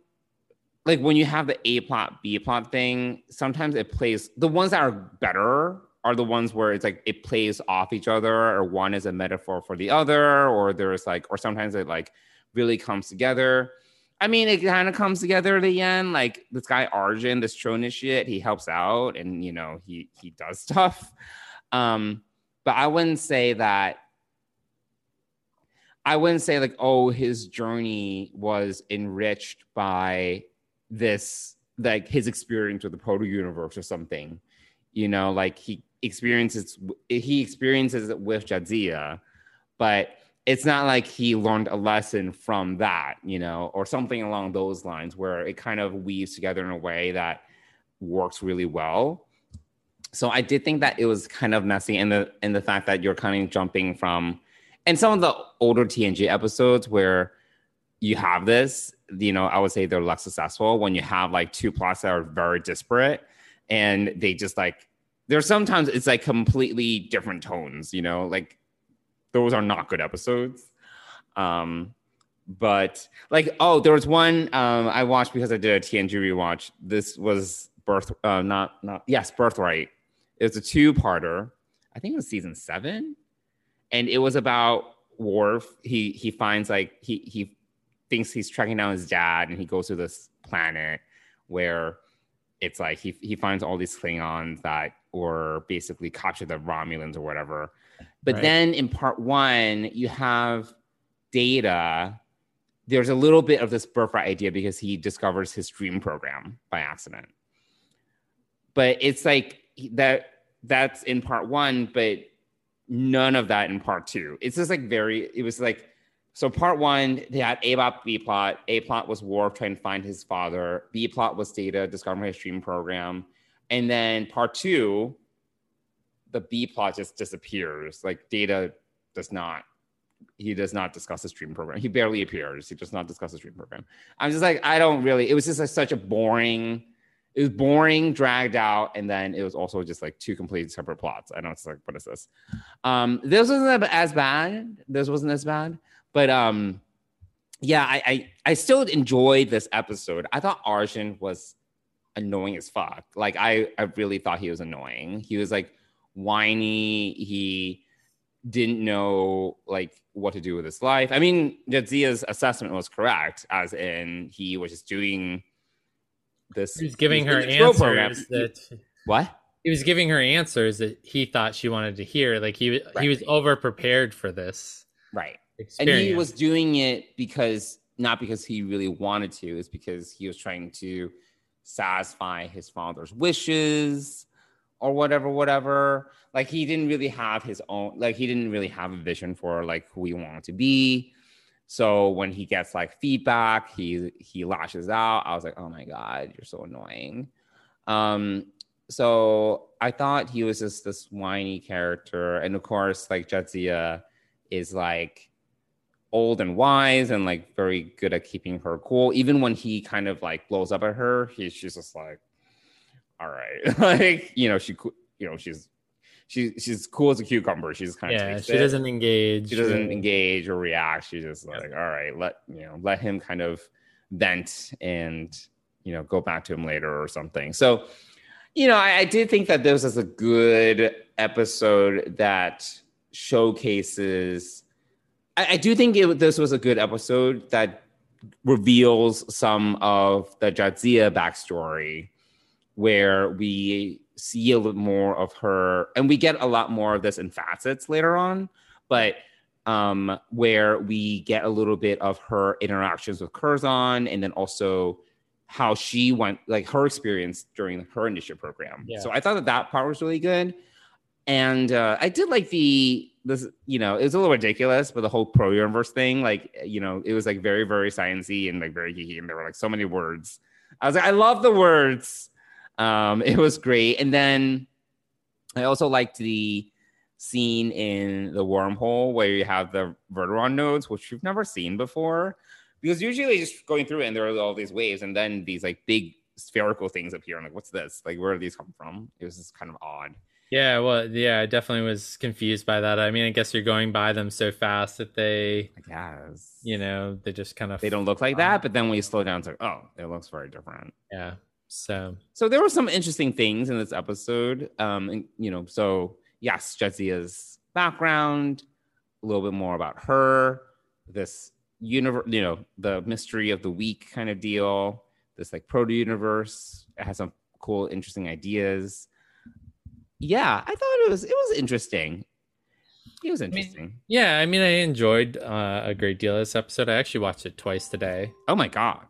like when you have the A plot, B plot thing, sometimes it plays the ones that are better are the ones where it's like it plays off each other, or one is a metaphor for the other, or there's like, or sometimes it like really comes together. I mean, it kind of comes together at the end. Like this guy Arjin, this Trona shit, he helps out and you know he he does (laughs) stuff. Um, but I wouldn't say that. I wouldn't say like, oh, his journey was enriched by this, like his experience with the proto universe or something. You know, like he experiences he experiences it with Jadzia, but it's not like he learned a lesson from that, you know, or something along those lines where it kind of weaves together in a way that works really well. So I did think that it was kind of messy and the and the fact that you're kind of jumping from and some of the older TNG episodes where you have this, you know, I would say they're less successful when you have like two plots that are very disparate and they just like there's sometimes it's like completely different tones, you know, like those are not good episodes. Um, but like, oh, there was one um, I watched because I did a TNG rewatch. This was birth, uh, not not yes, Birthright. It was a two-parter. I think it was season seven, and it was about Worf. He he finds like he he thinks he's tracking down his dad, and he goes to this planet where it's like he he finds all these Klingons that were basically capture the Romulans or whatever. But right. then in part one, you have Data. There's a little bit of this birthright idea because he discovers his dream program by accident. But it's like that that's in part one, but none of that in part two. It's just like very, it was like so part one, they had A plot, B plot. A plot was Worf trying to find his father. B plot was Data discovering his dream program. And then part two, the B plot just disappears. Like Data does not, he does not discuss his dream program. He barely appears. He does not discuss his dream program. I'm just like, I don't really, it was just like such a boring, it was boring, dragged out, and then it was also just like two completely separate plots. I know it's like, what is this? Um, this wasn't as bad. This wasn't as bad. But um, yeah, I, I I still enjoyed this episode. I thought Arjin was annoying as fuck. Like I I really thought he was annoying. He was like whiny. He didn't know like what to do with his life. I mean, Jadzia's assessment was correct, as in he was just doing this. He was giving her answers that what he was giving her answers that he thought she wanted to hear. Like he right. he was over prepared for this. Right experience. And he was doing it because not because he really wanted to, it's because he was trying to satisfy his father's wishes or whatever, whatever. Like he didn't really have his own, like he didn't really have a vision for like who he wanted to be. So when he gets like feedback, he he lashes out. I was like, oh my god, you're so annoying. Um, so I thought he was just this whiny character, and of course, like Jadzia is like old and wise and like very good at keeping her cool. Even when he kind of like blows up at her, he's she's just like, all right, (laughs) like you know she you know she's she she's cool as a cucumber. She's kind of yeah. She it. doesn't engage. She doesn't engage or react. She's just like, all right, let you know, let him kind of vent and you know go back to him later or something. So, you know, I, I did think that this was a good episode that showcases I, I do think it, this was a good episode that reveals some of the Jadzia backstory, where we see a little more of her, and we get a lot more of this in facets later on, but um, where we get a little bit of her interactions with Curzon, and then also how she went, like her experience during her initiative program. Yeah. So I thought that that part was really good, and uh, I did like the this you know it was a little ridiculous but the whole pro universe thing like you know it was like very very sciencey and like very geeky and there were like so many words. I was like i love the words. Um it was great. And then i also liked the scene in the wormhole where you have the verteron nodes which you've never seen before because usually just going through it and there are all these waves and then these like big spherical things appear. I'm like what's this? Like where do these come from? It was just kind of odd yeah, well, yeah, I definitely was confused by that. I mean, I guess you're going by them so fast that they, guess, you know, they just kind of they don't look like that. But then when you slow down, it's like, oh, it looks very different. Yeah. So, so there were some interesting things in this episode. Um, and, you know, so yes, Jadzia's background, a little bit more about her, this universe, you know, the mystery of the week kind of deal, this like proto universe. It has some cool, interesting ideas yeah, I thought it was it was interesting. It was interesting. Yeah, I mean, I enjoyed uh, a great deal of this episode. I actually watched it twice today oh my god,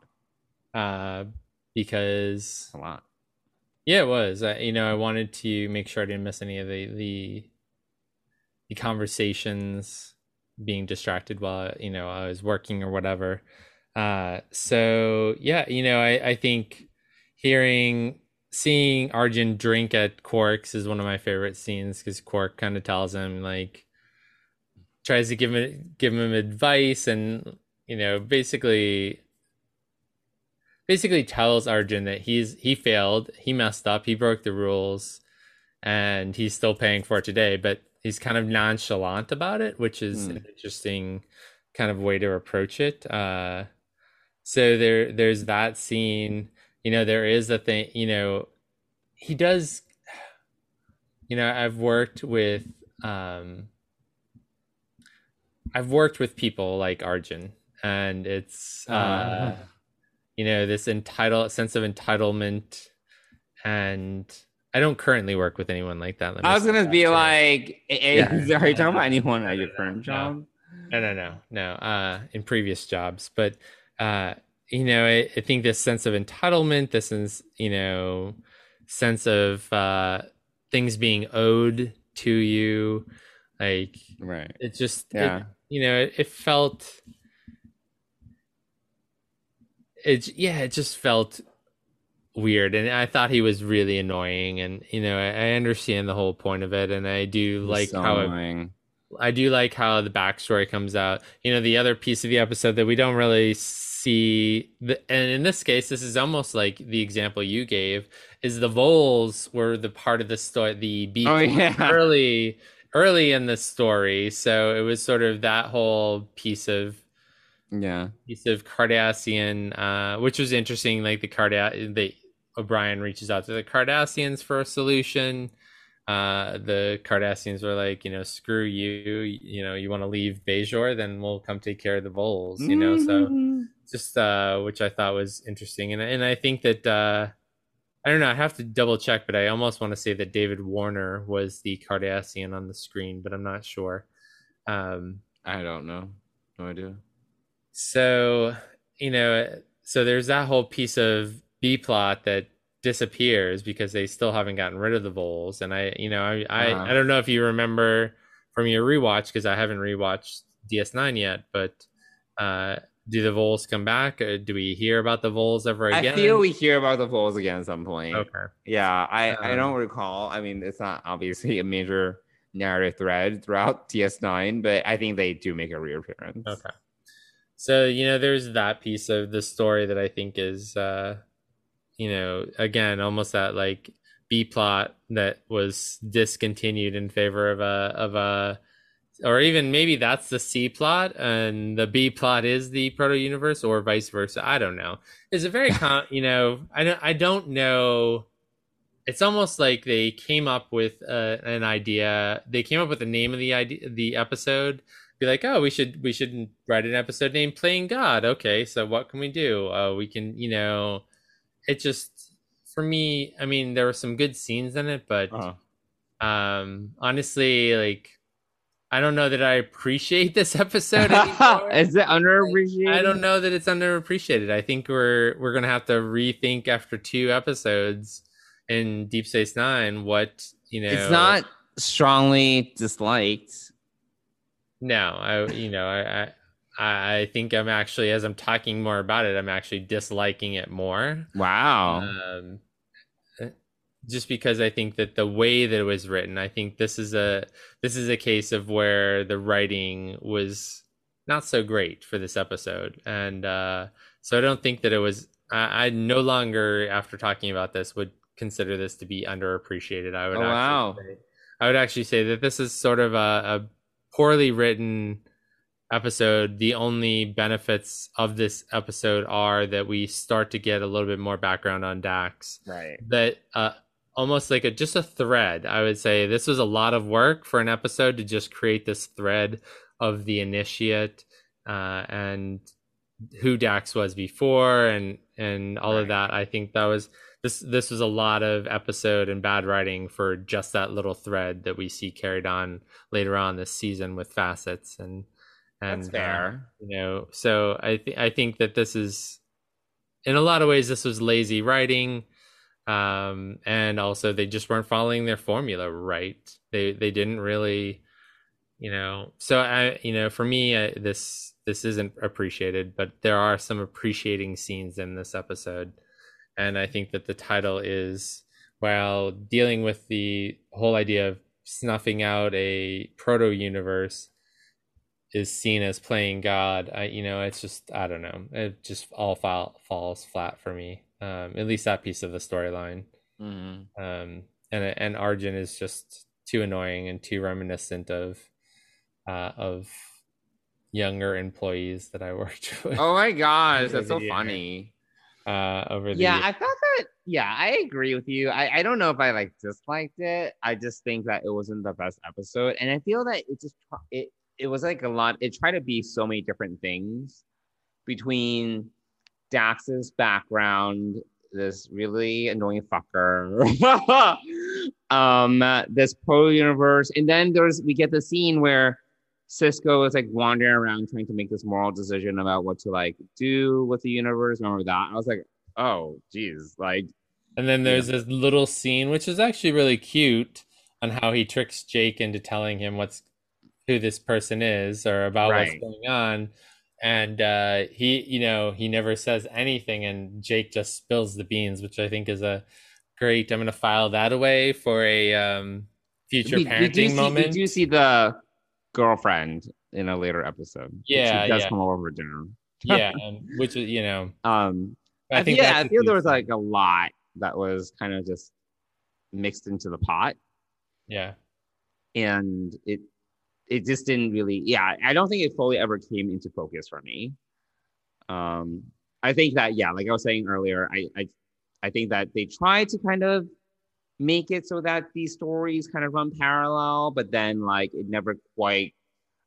uh, because a lot. Yeah, it was. I, you know, I wanted to make sure I didn't miss any of the the, the conversations, being distracted while you know I was working or whatever. Uh, so yeah, you know, I I think hearing seeing Arjin drink at Quark's is one of my favorite scenes because Quark kind of tells him like tries to give him give him advice and you know basically basically tells Arjin that he's he failed, he messed up, he broke the rules, and he's still paying for it today. But he's kind of nonchalant about it, which is Hmm. an interesting kind of way to approach it. Uh, so there there's that scene. You know, there is a thing. You know, he does. You know, I've worked with. Um, I've worked with people like Arjin, and it's uh, Uh. you know this entitled sense of entitlement, and I don't currently work with anyone like that. Let I was gonna be too. like, Yeah. are you talking about anyone at your current No. job? no, no, no, no. Uh, in previous jobs, but uh, you know, I, I think this sense of entitlement, this is you know, sense of uh, things being owed to you, like Right. it just it- Yeah. you know it, it felt it yeah it just felt weird and i thought he was really annoying and you know i, I understand the whole point of it and i do like so how it, annoying. i do like how the backstory comes out you know the other piece of the episode that we don't really see the, and in this case this is almost like the example you gave is the voles were the part of the story the B Oh yeah. (laughs) early early in the story so it was sort of that whole piece of Yeah. piece of cardassian uh which was interesting like the carda the o'brien reaches out to the cardassians for a solution uh the cardassians were like you know screw you you know you want to leave bajor then we'll come take care of the voles you know so Mm-hmm. just uh which i thought was interesting and and i think that uh i don't know i have to double check but i almost want to say that david warner was the cardassian on the screen but i'm not sure um I don't know. No idea. so you know so there's that whole piece of b plot that disappears because they still haven't gotten rid of the voles and i you know i i, Uh-huh. I don't know if you remember from your rewatch because i haven't rewatched ds9 yet but uh do the voles come back or do we hear about the voles ever again I feel we hear about the Voles again at some point. okay Yeah, I, I Um, don't recall. I mean, it's not obviously a major narrative thread throughout DS9, but I think they do make a reappearance. Okay. So, you know, there's that piece of the story that I think is uh you know, again, almost that like B plot that was discontinued in favor of a of a or even maybe that's the C plot and the B plot is the proto universe or vice versa. I don't know. It's a very (laughs) con- you know, I don't I don't know it's almost like they came up with uh, an idea. They came up with the name of the idea, the episode, be like, oh, we should we should write an episode named "Playing God." Okay, so what can we do? Uh, we can, you know, it just for me. I mean, there were some good scenes in it, but Uh-huh. um, honestly, like, I don't know that I appreciate (laughs) this episode. (laughs) Is it underappreciated? I don't know that it's underappreciated. I think we're we're gonna have to rethink after two episodes in Deep Space Nine what you know. It's not strongly disliked. No, I you know I I I think I'm actually as I'm talking more about it, I'm actually disliking it more. Wow. Um, just because I think that the way that it was written, I think this is a this is a case of where the writing was not so great for this episode, and uh, so I don't think that it was. I, I no longer, after talking about this, would consider this to be underappreciated. I would Oh, actually wow. say, I would actually say that this is sort of a, a poorly written episode. The only benefits of this episode are that we start to get a little bit more background on Dax right. that uh almost like a just a thread i would say this was a lot of work for an episode to just create this thread of the initiate uh and who dax was before and and all of that i think that was this this was a lot of episode and bad writing for just that little thread that we see carried on later on this season with facets and and That's uh, fair. you know so i think i think that this is in a lot of ways this was lazy writing um and also they just weren't following their formula right they they didn't really you know so i you know for me uh, this this isn't appreciated but there are some appreciating scenes in this episode and i think that the title is while dealing with the whole idea of snuffing out a proto universe is seen as playing god i you know it's just i don't know it just all fall, falls flat for me um at least that piece of the storyline Mhm. um and and arjin is just too annoying and too reminiscent of uh of younger employees that i (laughs) worked with Oh my gosh, that's so year. funny. uh over the Yeah, I thought that. Yeah, I agree with you. I, I don't know if I like disliked it. I just think that it wasn't the best episode, and I feel that it just it it was like a lot. It tried to be so many different things between Dax's background, this really annoying fucker, (laughs) um, this pro universe, and then there's we get the scene where Sisko is like wandering around trying to make this moral decision about what to like do with the universe. Remember that? I was like, oh, geez, like And then there's this little scene, which is actually really cute, on how he tricks Jake into telling him what's who this person is or about Right. what's going on. And uh, he, you know, he never says anything, and Jake just spills the beans, which I think is a great. I'm going to file that away for a um, future we, we parenting see, moment. We do see the girlfriend in a later episode. Yeah, she does yeah. come over for dinner. yeah, (laughs) and, which is, you know, Um, I think yeah, I feel there was like a lot that was kind of just mixed into the pot, yeah. and it it just didn't really. Yeah, I don't think it fully ever came into focus for me. Um, I think that yeah, like I was saying earlier, I I I think that they tried to kind of make it so that these stories kind of run parallel, but then like it never quite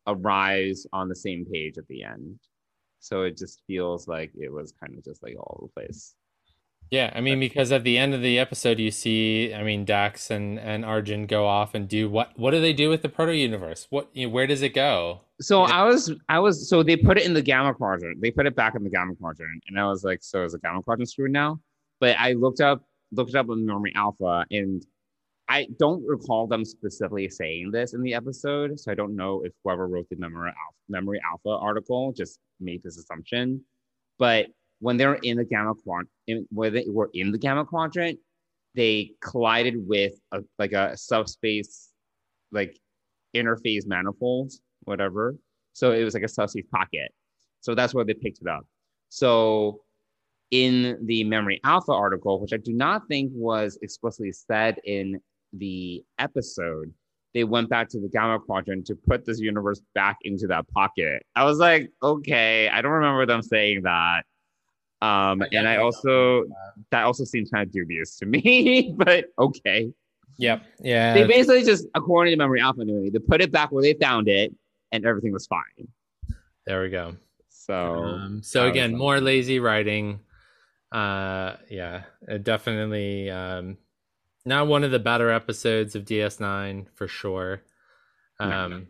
arrives on the same page at the end. So it just feels like it was kind of just like all over the place. Yeah, I mean, because at the end of the episode, you see, I mean, Dax and and Arjin go off and do what? What do they do with the proto universe? What? You know, where does it go? So I was, I was, so they put it in the gamma quadrant. They put it back in the gamma quadrant, and I was like, so is the gamma quadrant screwed now? But I looked up, looked up on Memory Alpha, and I don't recall them specifically saying this in the episode. So I don't know if whoever wrote the Memory Alpha, Memory Alpha article just made this assumption. But when they're in the gamma quadrant, when they were in the gamma quadrant, they collided with a, like a subspace, like interphase manifold, whatever. So it was like a subspace pocket. So that's where they picked it up. So in the Memory Alpha article, which I do not think was explicitly said in the episode, they went back to the Gamma Quadrant to put this universe back into that pocket. I was like, okay, I don't remember them saying that. Um, and I also that also seems kind of dubious to me, (laughs) but okay. Yep. Yeah. They basically just, according to Memory Alpha, anyway, they put it back where they found it, and everything was fine. there we go. So, Um, so again, more lazy writing. Uh, yeah, definitely um, not one of the better episodes of DS9 for sure. Um,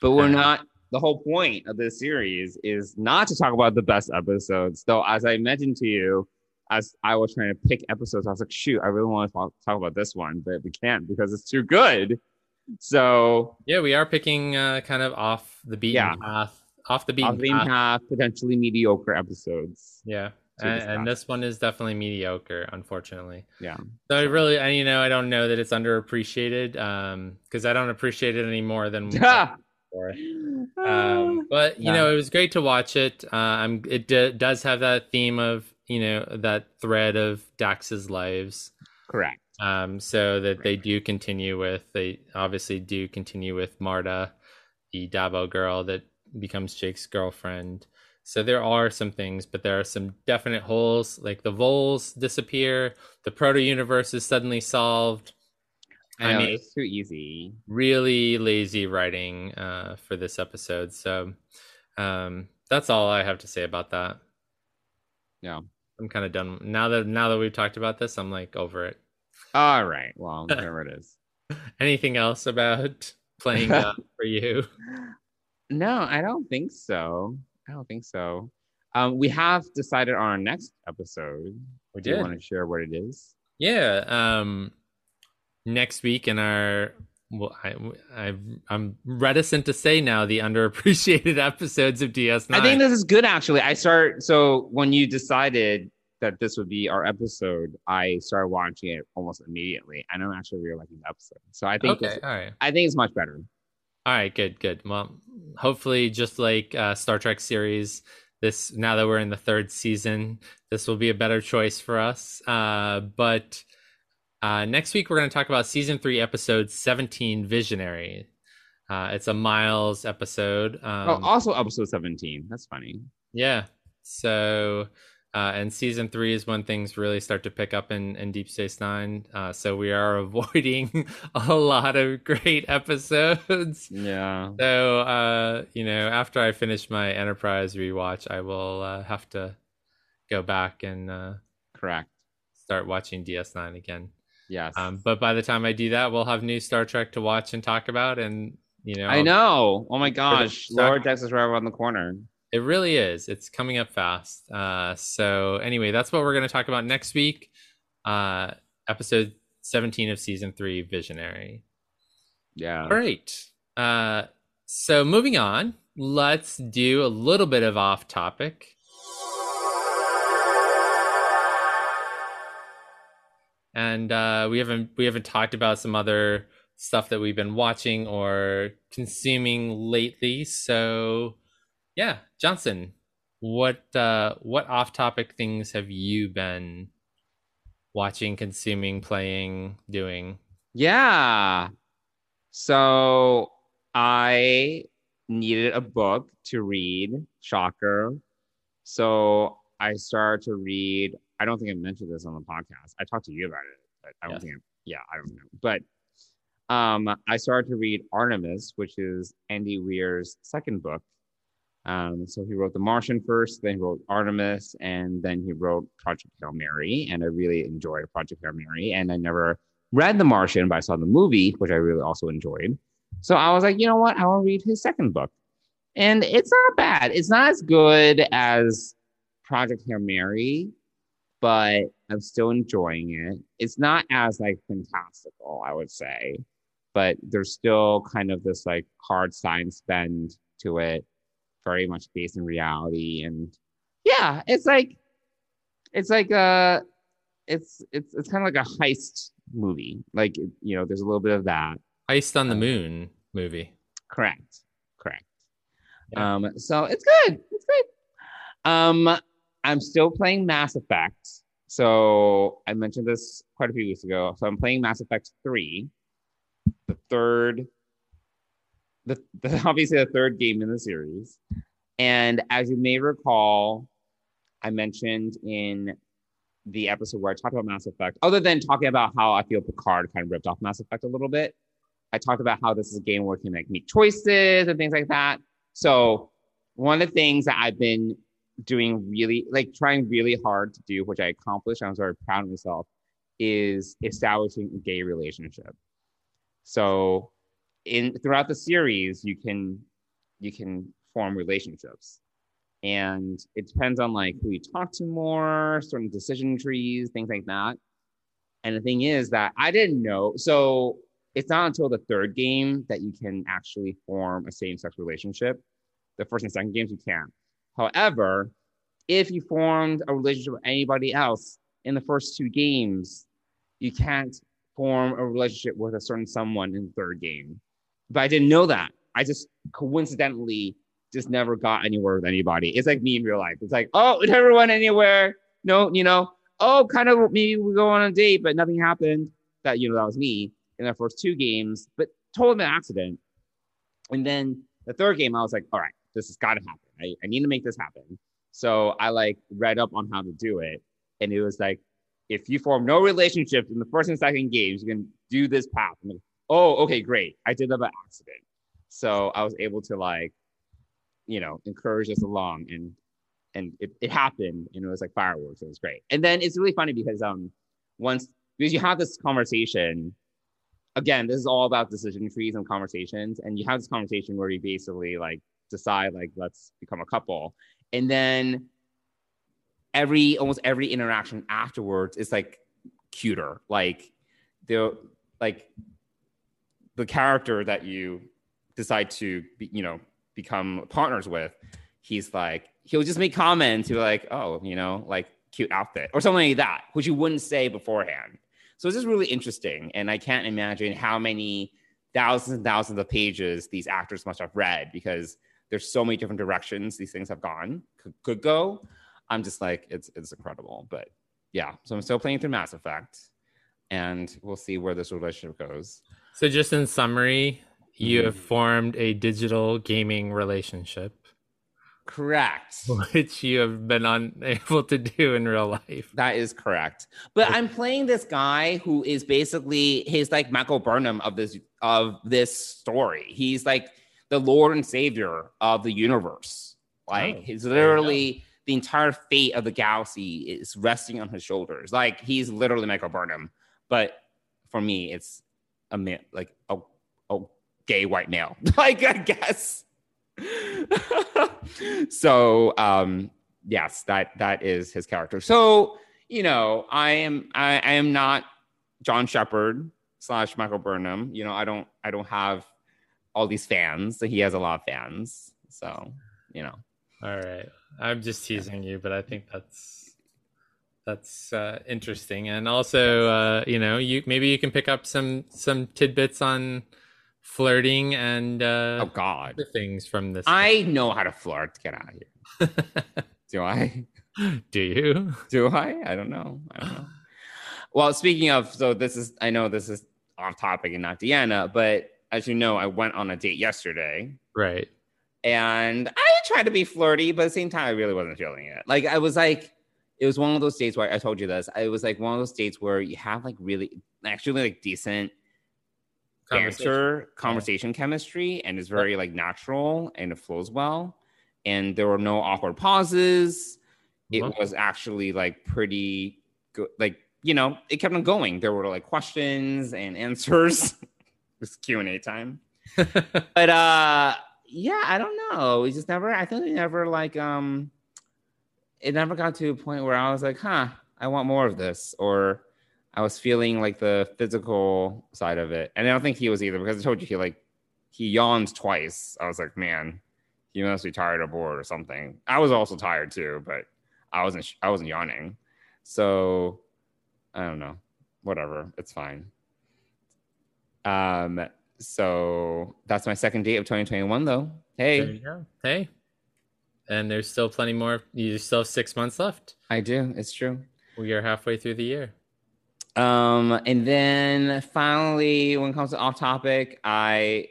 but we're Uh, not. The whole point of this series is not to talk about the best episodes. Though, as I mentioned to you, as I was trying to pick episodes, I was like, shoot, I really want to talk, talk about this one, but we can't because it's too good. So, yeah, we are picking uh, kind of off the beaten Yeah. path, off the beaten beam path. potentially mediocre episodes. Yeah. And, and this one is definitely mediocre, unfortunately. Yeah. So I really, and you know, I don't know that it's underappreciated, um, because I don't appreciate it any more than (laughs) Ah! before. Um, but you Yeah. know, it was great to watch it. Uh, I'm, it d- does have that theme of you know that thread of Dax's lives. Correct. Um, so that they do continue with. They obviously do continue with Mardah, the Dabo girl that becomes Jake's girlfriend. So there are some things, but there are some definite holes. Like the voles disappear, the proto universe is suddenly solved. I, I know, mean- it's too easy. Really lazy writing uh, for this episode. So um, that's all I have to say about that. Yeah. I'm kind of done now that now that we've talked about this. I'm like over it. All right. Well, (laughs) whatever it is. Anything else about (laughs) playing (laughs) God for you? No, I don't think so. I don't think so. Um, we have decided on our next episode. We Do you want to share what it is? Yeah. Um, next week in our well, I, I I'm reticent to say now the underappreciated (laughs) episodes of DS9. I think this is good actually. I start so when you decided that this would be our episode, I started watching it almost immediately. and I'm actually really liking the episode. So I think okay. All right. I think it's much better. All right, good, good. Well, hopefully, just like uh, Star Trek series, this now that we're in the third season, this will be a better choice for us. Uh, but uh, next week, we're going to talk about season three, episode seventeen, Visionary. Uh, it's a Miles episode. Um, oh, also episode 17. That's funny. yeah. So, uh, and season three is when things really start to pick up in, in Deep Space Nine. Uh, so we are (laughs) avoiding a lot of great episodes. Yeah. So, uh, you know, after I finish my Enterprise rewatch, I will uh, have to go back and uh, Correct. start watching DS9 again. Yes. Um, but by the time I do that, we'll have new Star Trek to watch and talk about, and you know, I know. Oh my gosh. Lower Decks is right around the corner. it really is. It's coming up fast. Uh, so anyway, that's what we're going to talk about next week. Uh, episode 17 of season three, Visionary. Yeah. All right. Uh, so moving on, let's do a little bit of off topic. And uh, we haven't we haven't talked about some other stuff that we've been watching or consuming lately. So, yeah, Johnson, what uh, what off topic things have you been watching, consuming, playing, doing? Yeah. So I needed a book to read. Shocker. So I started to read. I don't think I mentioned this on the podcast. I talked to you about it, but I don't Yes. think. I, yeah, I don't know. But um, I started to read Artemis, which is Andy Weir's second book. Um, so he wrote The Martian first, then he wrote Artemis, and then he wrote Project Hail Mary. And I really enjoyed Project Hail Mary. And I never read The Martian, but I saw the movie, which I really also enjoyed. So I was like, you know what? I want to read his second book. And it's not bad. It's not as good as Project Hail Mary, but I'm still enjoying it. It's not as like fantastical, I would say, but there's still kind of this like hard science bend to it, very much based in reality. And yeah, it's like it's like a it's it's it's kind of like a heist movie. Like you know, there's a little bit of that. Heist on the Uh, Moon movie. Correct. Correct. Yeah. Um, so it's good. It's good. Um, I'm still playing Mass Effect. So I mentioned this quite a few weeks ago. So I'm playing Mass Effect 3, the third, the, the (laughs) obviously the third game in the series. And as you may recall, I mentioned in the episode where I talked about Mass Effect, other than talking about how I feel Picard kind of ripped off Mass Effect a little bit, I talked about how this is a game where you can like make choices and things like that. So one of the things that I've been doing really like trying really hard to do, which I accomplished, I'm very proud of myself, is establishing a gay relationship. So in throughout the series, you can you can form relationships. And it depends on like who you talk to more, certain decision trees, things like that. And the thing is that I didn't know. So it's not until the third game that you can actually form a same-sex relationship. The first and second games you can't. However, if you formed a relationship with anybody else in the first two games, you can't form a relationship with a certain someone in the third game. But I didn't know that. I just coincidentally just never got anywhere with anybody. It's like me in real life. It's like, oh, it never went anywhere. No, you know, oh, kind of maybe we go on a date, but nothing happened. That you know, that was me in the first two games, but totally by accident. And then the third game, I was like, all right, this has got to happen. I, I need to make this happen. So I like read up on how to do it. And it was like, if you form no relationships in the first and second games, you can do this path. Like, oh, okay, great. I did that by accident. So I was able to like, you know, encourage us along and and it, it happened and it was like fireworks. It was great. And then it's really funny because um once because you have this conversation again, this is all about decision trees and conversations. And you have this conversation where you basically like decide like let's become a couple. And then every almost every interaction afterwards is like cuter. Like the like the character that you decide to be, you know become partners with, he's like he'll just make comments to like, oh, you know, like cute outfit or something like that, which you wouldn't say beforehand. So it's just really interesting. And I can't imagine how many thousands and thousands of pages these actors must have read because there's so many different directions these things have gone, could, could go. I'm just like, it's it's incredible. But yeah, so I'm still playing through Mass Effect and we'll see where this relationship goes. So just in summary, you Mhm. have formed a digital gaming relationship, Correct. (laughs) which you have been unable to do in real life. That is correct. But I'm playing this guy who is basically he's like Michael Burnham of this of this story. He's like the Lord and Savior of the universe. Like Oh, he's there you go. literally the entire fate of the galaxy is resting on his shoulders. Like he's literally Michael Burnham. But for me, it's a ma- like a, a gay white male. (laughs) like I guess. (laughs) so um yes, that that is his character. So you know, I am I, I am not John Shepard slash Michael Burnham. You know, I don't I don't have all these fans. He has a lot of fans. So you know, All right. I'm just teasing you, but I think that's that's uh, interesting. And also, uh, you know, you maybe you can pick up some some tidbits on flirting and uh, oh God, things from this. I know how to flirt. Get out of here. (laughs) Do I? Do you? Do I? I don't know. I don't know. Well, speaking of, so this is I know this is off topic and not Deanna, but as you know, I went on a date yesterday. Right. and I tried to be flirty, but at the same time, I really wasn't feeling it. Like I was like, it was one of those dates where I told you this. It was like one of those dates where you have like really, actually like decent Conversation. banter, conversation chemistry, and it's very like natural and it flows well. And there were no awkward pauses. It Mhm. was actually like pretty good. Like you know, it kept on going. There were like questions and (laughs) answers. It was Q and A time. (laughs) But uh yeah i don't know. We just never i think we never like um it never got to a point where i was like huh i want more of this or i was feeling like the physical side of it. And i don't think he was either because i told you he like he yawned twice. I was like man he must be tired or bored or something. I was also tired too but i wasn't i wasn't yawning. So i don't know. Whatever. It's fine um so that's my second date of 2021 though hey. Hey. And there's still plenty more. You still have six months left. i do it's true We are halfway through the year. um and then finally when it comes to off topic i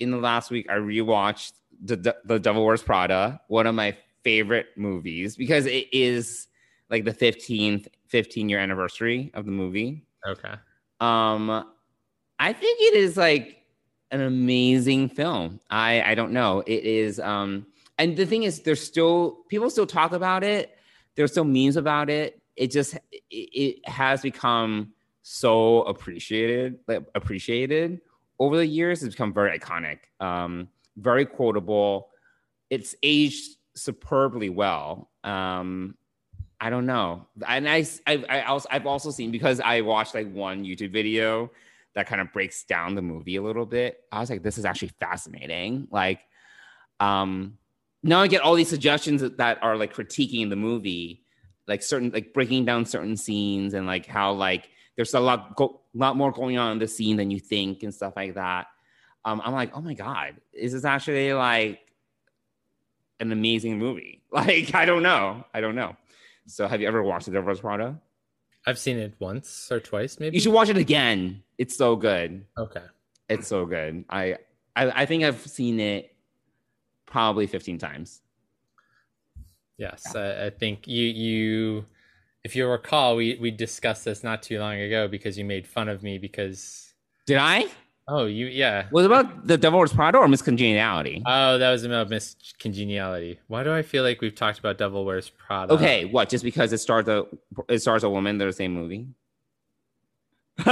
in the last week i rewatched the the devil wears prada one of my favorite movies because it is like the 15th 15 year anniversary of the movie Okay. Um, I think it is like an amazing film. I I don't know. It is. Um, and the thing is, there's still people still talk about it. There's still memes about it. It just it, it has become so appreciated, like appreciated over the years. It's become very iconic, um, very quotable. It's aged superbly well. Um, I don't know. And I, I, I also, I've also seen because I watched like one YouTube video that kind of breaks down the movie a little bit. I was like, this is actually fascinating. Like, um, now I get all these suggestions that, that are like critiquing the movie, like certain, like breaking down certain scenes and like how like there's a lot, go, lot more going on in the scene than you think and stuff like that. Um, I'm like, oh my god, is this actually like an amazing movie? (laughs) Like, I don't know, I don't know. So, have you ever watched The Devil Wears Prada? I've seen it once or twice, maybe. You should watch it again. It's so good. Okay. It's so good. I I, I think I've seen it probably 15 times. Yes, I, I think you you, if you recall, we we discussed this not too long ago because you made fun of me because Did I? Oh, you yeah. Was it about the Devil Wears Prada or Miss Congeniality? Oh, that was about Miss Congeniality. Why do I feel like we've talked about Devil Wears Prada? okay, what? Just because it stars a it stars a woman, they're the same movie. (laughs)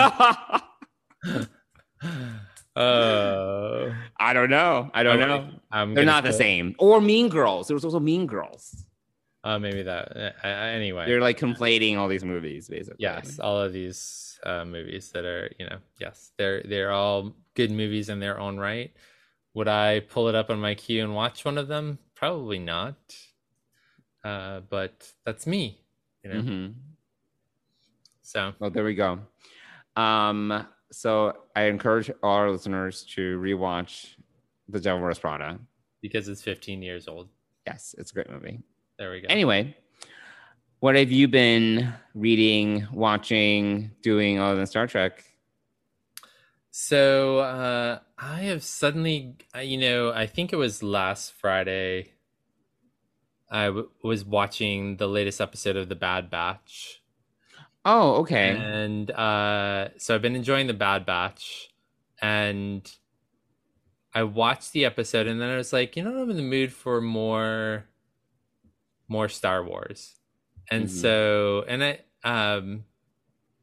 Oh, (laughs) I don't know. I don't know. I'm They're not the same. Or Mean Girls. There was also Mean Girls. Oh, maybe that. Uh, uh, anyway, They're like conflating all these movies, basically. yes, all of these uh, movies that are, you know, yes, they're they're all good movies in their own right. Would I pull it up on my queue and watch one of them? Probably not. Uh, but that's me, you know. hmm So Well, there we go. Um, so I encourage all our listeners to rewatch The Devil Wears Prada. because it's 15 years old, Yes, it's a great movie. there we go. Anyway, what have you been reading, watching, doing other than Star Trek? So uh, I have suddenly, you know, I think it was last Friday. I w- was watching the latest episode of The Bad Batch, Oh, okay. and uh, so I've been enjoying The Bad Batch, and I watched the episode, and then I was like, you know, I'm in the mood for more, more Star Wars, and Mhm. so, and I, um,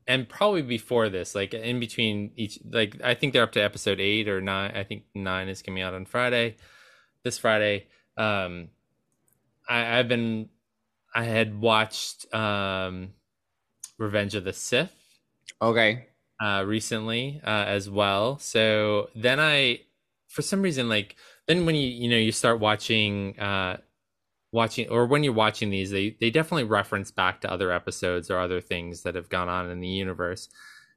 and probably before this, like in between each, like I think they're up to episode eight or nine. I think nine is coming out on Friday, this Friday. Um, I, I've been, I had watched um, Revenge of the Sith Okay. uh, recently uh, as well. So then I, for some reason, like then when you you know you start watching uh, watching or when you're watching these, they they definitely reference back to other episodes or other things that have gone on in the universe,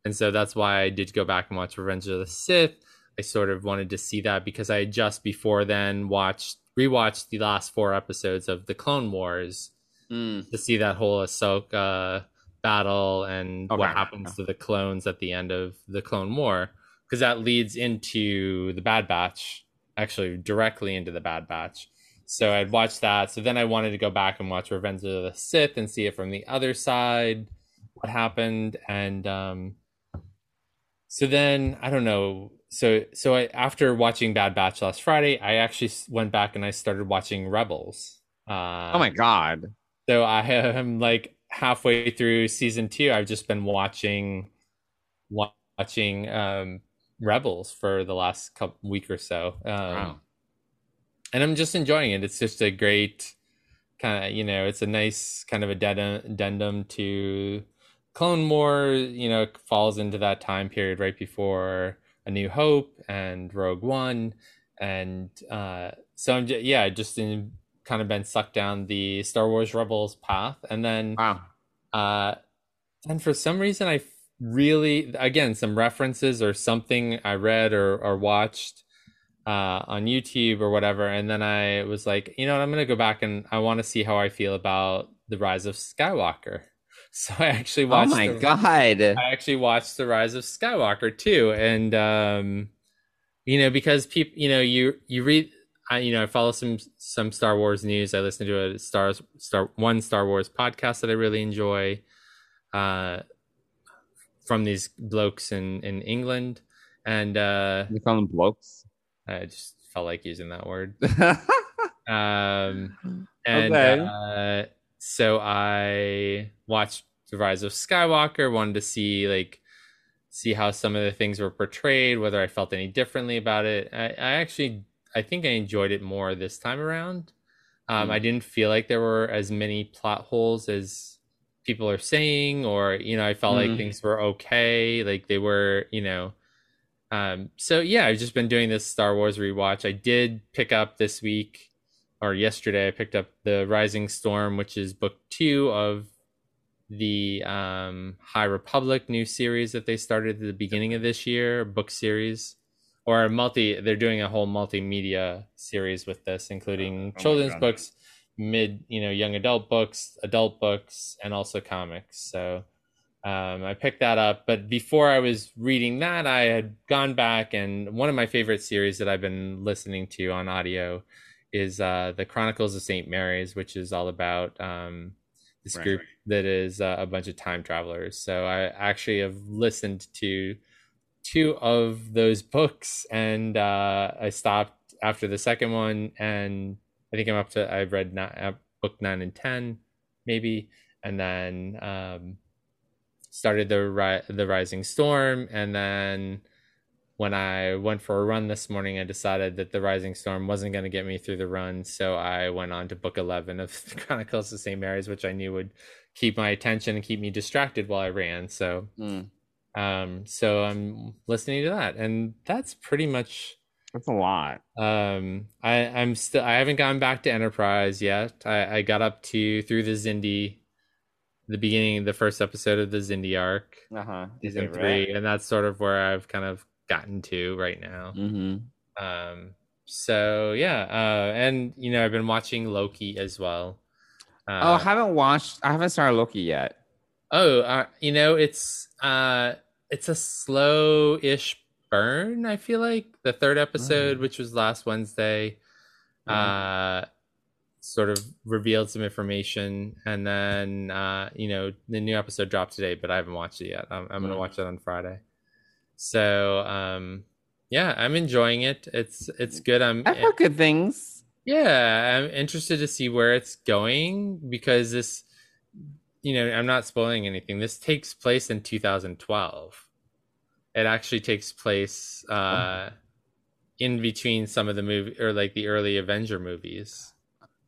and so that's why I did go back and watch Revenge of the Sith. I sort of wanted to see that because I had just before then watched rewatched the last four episodes of the Clone Wars Mm. to see that whole Ahsoka battle and what Okay. happens to the clones at the end of the Clone War, because that leads into the Bad Batch, actually directly into the Bad Batch. So I'd watched that. So then I wanted to go back and watch Revenge of the Sith and see it from the other side, what happened, and um, so then I don't know. So so I, after watching Bad Batch last Friday, I actually went back and I started watching Rebels. Uh, Oh my God. so I (laughs) am like halfway through season two. I've just been watching watching um Rebels for the last couple week or so. Um Wow. and I'm just enjoying it. It's just a great kind of, you know, it's a nice kind of addendum, to Clone War, you know, falls into that time period right before A New Hope and Rogue One. And uh, so I'm, ju- yeah, just in, kind of been sucked down the Star Wars Rebels path. And then Wow. uh, and for some reason, I really, again, some references or something I read or, or watched uh, on YouTube or whatever. And then I was like, you know what, I'm going to go back and I want to see how I feel about The Rise of Skywalker. (laughs) So I actually watched. Oh watched. my the- God. I actually watched The Rise of Skywalker too, and um, you know because people, you know, you you read, I you know, I follow some some Star Wars news. I listen to a Star Star one Star Wars podcast that I really enjoy, uh, from these blokes in in England, and uh, You call them blokes? I just felt like using that word. (laughs) Um, and Okay. uh, so I watched The Rise of Skywalker, wanted to see like see how some of the things were portrayed, whether I felt any differently about it. I, I actually I think I enjoyed it more this time around. Um, Hmm. I didn't feel like there were as many plot holes as people are saying, or you know, I felt Hmm. like things were okay, like they were, you know. Um, so yeah, I've just been doing this Star Wars rewatch. I did pick up this week or yesterday. I picked up the Rising Storm, which is book two of the um, High Republic new series that they started at the beginning of this year, book series, or a multi. They're doing a whole multimedia series with this, including Oh children's books, mid, you know, young adult books, adult books, and also comics. So um, I picked that up. But before I was reading that, I had gone back, and one of my favorite series that I've been listening to on audio is uh, the Chronicles of Saint Mary's, which is all about um, this Right, group that is uh, a bunch of time travelers. So I actually have listened to two of those books, and uh, I stopped after the second one, and I think I'm up to I've read not, uh, book nine and ten, maybe, and then um, started the ri- the Rising Storm, and then when I went for a run this morning, I decided that the Rising Storm wasn't going to get me through the run, so I went on to book eleven of the (laughs) Chronicles of St. Mary's, which I knew would keep my attention and keep me distracted while I ran. So, Mm. Um, so I'm listening to that, and that's pretty much. That's a lot. Um, I I'm still I haven't gone back to Enterprise yet. I I got up to through the Xindi, the beginning, the first episode of the Xindi arc, Uh huh. season three, and that's sort of where I've kind of gotten to right now. Mm-hmm. Um, so yeah, uh, and you know I've been watching Loki as well. Uh, oh, I haven't watched. I haven't started Loki yet. Oh, uh, you know, it's uh it's a slow-ish burn, I feel like. The third episode, which was last Wednesday, uh sort of revealed some information and then uh you know, the new episode dropped today, but I haven't watched it yet. I'm, I'm going to Mhm. watch it on Friday. So, um yeah, I'm enjoying it. It's it's good. I'm I've heard good things. yeah, I'm interested to see where it's going because this, you know, I'm not spoiling anything. This takes place in 2012. It actually takes place uh, in between some of the movie or like the early Avenger movies.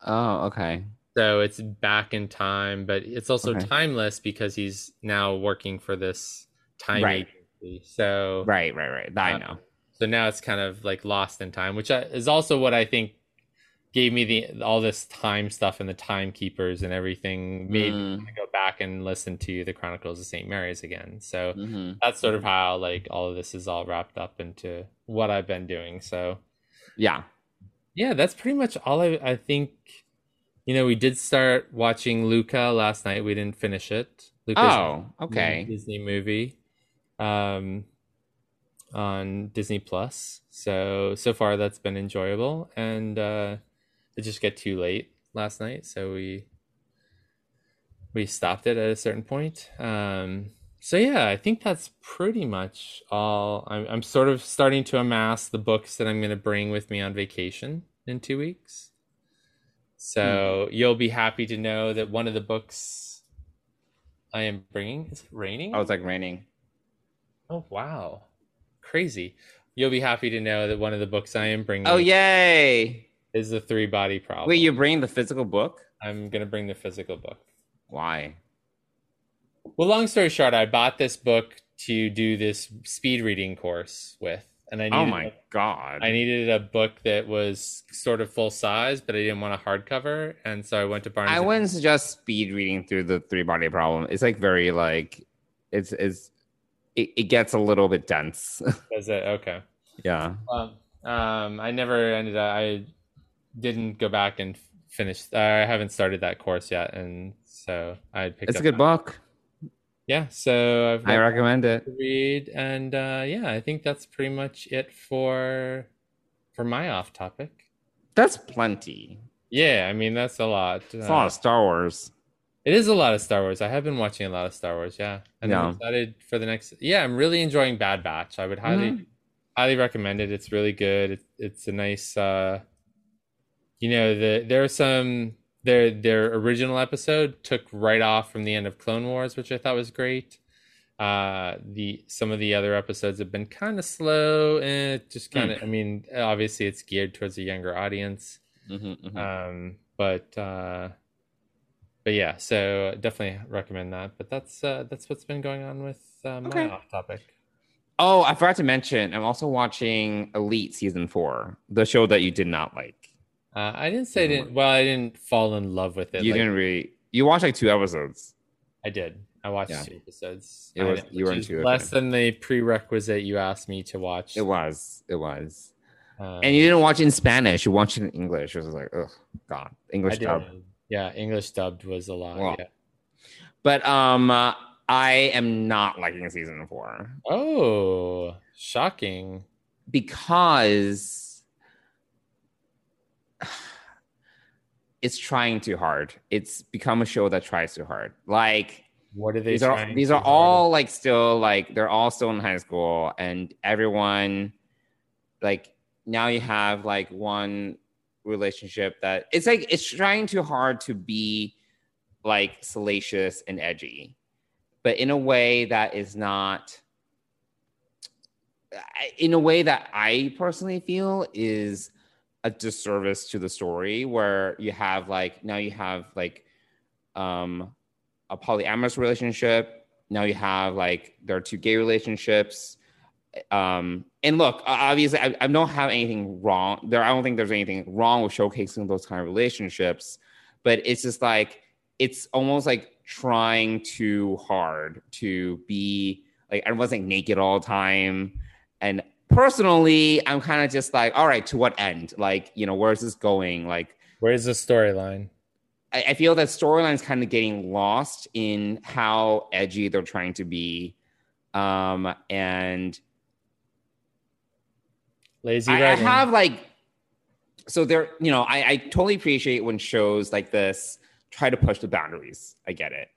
Oh, okay. So it's back in time, but it's also Okay. timeless because he's now working for this time Right. agency. So Right, right, right. I Uh, know. so now it's kind of like lost in time, which is also what I think gave me the all this time stuff and the timekeepers and everything made me Mm. wanna go back and listen to the Chronicles of St. Mary's again. So hmm that's sort of how like all of this is all wrapped up into what I've been doing. So Yeah. yeah, that's pretty much all I I think. You know, we did start watching Luca last night. We didn't finish it. Luca's Oh, okay. Disney movie um on Disney Plus. So so far that's been enjoyable and uh it just got too late last night, so we we stopped it at a certain point. Um so yeah, I think that's pretty much all. I'm I'm sort of starting to amass the books that I'm going to bring with me on vacation in 2 weeks. So you'll be happy to know that one of the books I am bringing is it raining. Oh, it's like raining. Oh wow, crazy! You'll be happy to know that one of the books I am bringing Oh, yay. Is the Three Body Problem. Wait, you're bringing the physical book? I'm gonna bring the physical book. Why? Well, long story short, I bought this book to do this speed reading course with, and I needed Oh my god. I needed a book that was sort of full size, but I didn't want a hardcover, and so I went to Barnes. I wouldn't suggest speed reading through the three body problem. It's like very like it's it's it, it gets a little bit dense. (laughs) Was it okay? yeah. Um, um, I never ended up. I didn't go back and finish. I haven't started that course yet, and so I picked. It's a good book. Yeah, so I've I recommend it. read, and uh, yeah, I think that's pretty much it for for my off topic. That's plenty. Yeah, I mean that's a lot. It's a lot Uh, of Star Wars. It is a lot of Star Wars. I have been watching a lot of Star Wars. Yeah, and Yeah. I'm excited for the next. Yeah, I'm really enjoying Bad Batch. I would highly, Mhm. highly recommend it. It's really good. It, it's a nice. uh You know, the there are some their their original episode took right off from the end of Clone Wars, which I thought was great. Uh the some of the other episodes have been kind of slow and just kind of. I mean, obviously it's geared towards a younger audience. Mhm, mhm. Um, but uh, but yeah, so definitely recommend that. But that's uh, that's what's been going on with uh, my Okay. off topic. oh, I forgot to mention. I'm also watching Elite season four, the show that you did not like. Uh, I didn't say I didn't. Well, I didn't fall in love with it. you like, didn't really. You watched like two episodes. I did. I watched Yeah. two episodes. It was- you were into less than the prerequisite you asked me to watch. It was. It was. Um, And you didn't watch it in Spanish. You watched it in English. It was like, oh God, English did. dub. Yeah, English dubbed was a lot. Wow. Yeah. But um, uh, I am not liking season four Oh, shocking. because it's trying too hard. It's become a show that tries too hard. Like What are they? these are these are all like still like they're all still in high school and everyone like now you have like one relationship that it's like it's trying too hard to be like salacious and edgy but in a way that is not in a way that i personally feel is a disservice to the story where you have like now you have like um a polyamorous relationship. Now you have like there are two gay relationships. Um, and look, obviously, I, I don't have anything wrong there. I don't think there's anything wrong with showcasing those kind of relationships, but it's just like it's almost like trying too hard to be like everyone's like naked all the time. And personally, I'm kind of just like, all right, to what end? Like, you know, where's this going? Like, Where's the storyline? I, I feel that storyline's kind of getting lost in how edgy they're trying to be. Um, and Lazy I, I have like, so there, you know, I, I totally appreciate when shows like this try to push the boundaries. I get it.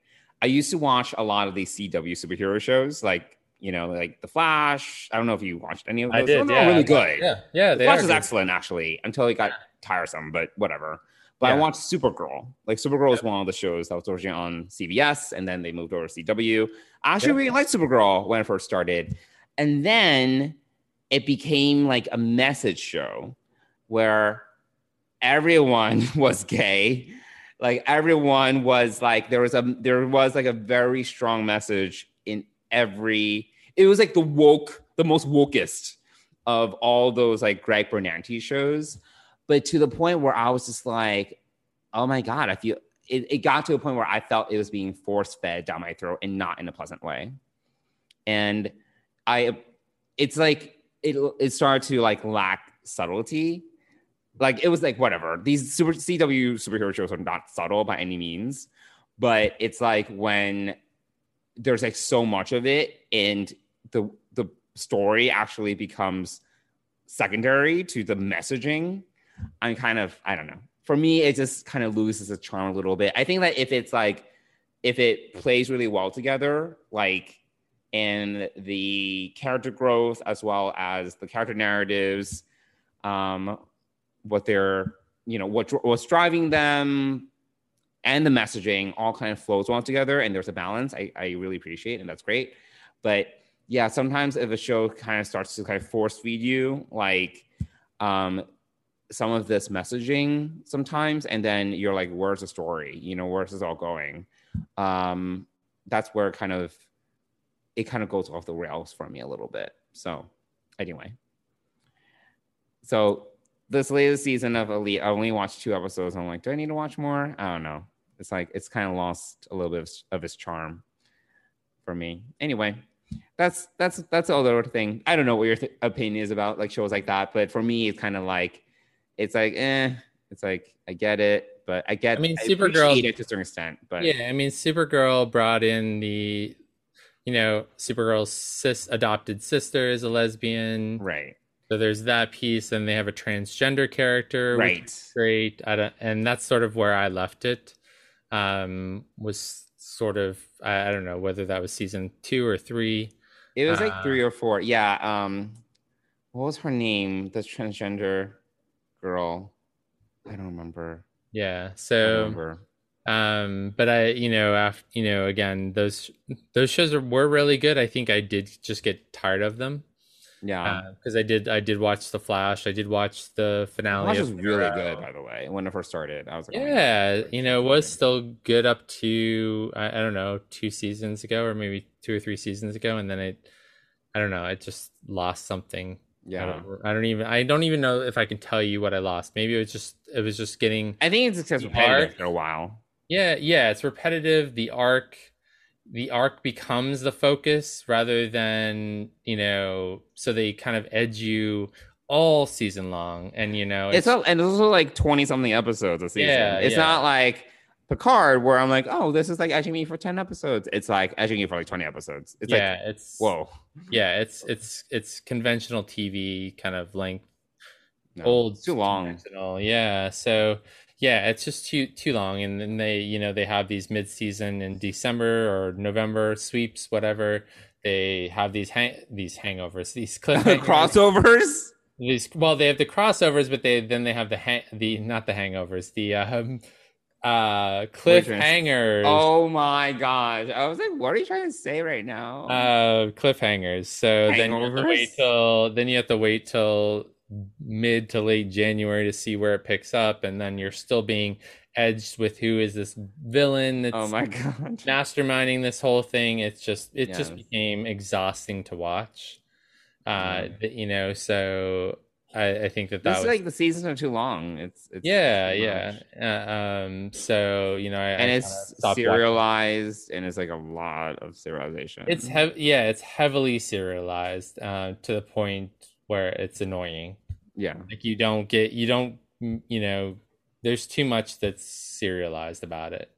I used to watch a lot of these CW superhero shows, like, you know, like The Flash. I don't know if you watched any of those. I did. They're yeah, really good. Yeah, yeah. The Flash is good. excellent, actually, until it got tiresome, but whatever. But I watched Supergirl. Like Supergirl was one of the shows that was originally on CBS, and then they moved over to CW. I actually Yeah. really liked Supergirl when it first started, and then it became like a message show where everyone (laughs) was gay. Like everyone was like there was a there was like a very strong message in every. It was like the woke, the most wokest of all those like Greg Berlanti shows, but to the point where I was just like, oh my god, I feel it, it got to a point where I felt it was being force fed down my throat and not in a pleasant way. And I, it's like it it started to like lack subtlety. Like it was like whatever. These super CW superhero shows are not subtle by any means, but it's like when there's like so much of it and the the story actually becomes secondary to the messaging. I'm kind of i don't know. For me it just kind of loses its charm a little bit. I think that if it's like if it plays really well together like and the character growth as well as the character narratives um what they're you know what what's driving them and the messaging all kind of flows well together and there's a balance i, I really appreciate and that's great. But yeah sometimes if a show kind of starts to kind of force feed you like um some of this messaging sometimes and then you're like where's the story? You know where's this all going? Um that's where kind of it kind of goes off the rails for me a little bit. So anyway. So this latest season of elite i only watched two episodes. I'm like do i need to watch more? I don't know it's like it's kind of lost a little bit of, of its charm for me anyway that's that's that's the other thing i don't know what your th- opinion is about like shows like that but for me it's kind of like it's like eh it's like i get it but i get I mean, Supergirl- appreciate it to a certain extent but Yeah, I mean, Supergirl brought in the, you know, Supergirl's sis adopted sister is a lesbian. right So there's that piece, and they have a transgender character, right great. I don't, and that's sort of where I left it. Um, was sort of I, I don't know whether that was season two or three. it was like Uh, three or four yeah um what was her name the transgender girl i don't remember Yeah. So remember. um but i you know after you know again those those shows were really good i think i did just get tired of them yeah. Uh, because i did i did watch the flash. I did watch the finale Flash was really good by the way when it first started. I was like oh yeah God. you know it was still good up to I, I don't know two seasons ago or maybe two or three seasons ago and then it i don't know it just lost something. I yeah. don't, I don't even i don't even know if i can tell you what i lost. Maybe it was just it was just getting I think it's just repetitive for a while. Yeah, yeah, it's repetitive. The arc the arc becomes the focus rather than, you know, so they kind of edge you all season long and you know, It's, al- and it's also like twenty something episodes a season. Yeah, it's yeah. not like Picard where I'm like, oh, this is like edging me for ten episodes. It's like edging you for like twenty episodes. It's yeah, like it's whoa, Yeah, it's it's it's conventional TV kind of length No, old too long. Yeah. So yeah, it's just too too long. And then they, you know, they have these mid season in December or November sweeps, whatever. They have these hang these hangovers, (laughs) these (laughs) cliffhangers. Crossovers. these well, they have the crossovers, but they then they have the hang the not the hangovers, the um uh cliffhangers. Oh my gosh! I was like, what are you trying to say right now? uh cliffhangers so then you have to wait till then you have to wait till mid to late january to see where it picks up and then you're still being edged with who is this villain that's oh my god! (laughs) masterminding this whole thing it's just it just became exhausting to watch uh th- you know so i i think that that This was like the seasons are too long. It's, it's yeah yeah uh, um so you know I, I and kinda it's stopped watching. serialized, and it's like a lot of serialization. It's hev- yeah, it's heavily serialized uh, to the point where it's annoying. yeah, Like you don't get you don't you know there's too much that's serialized about it.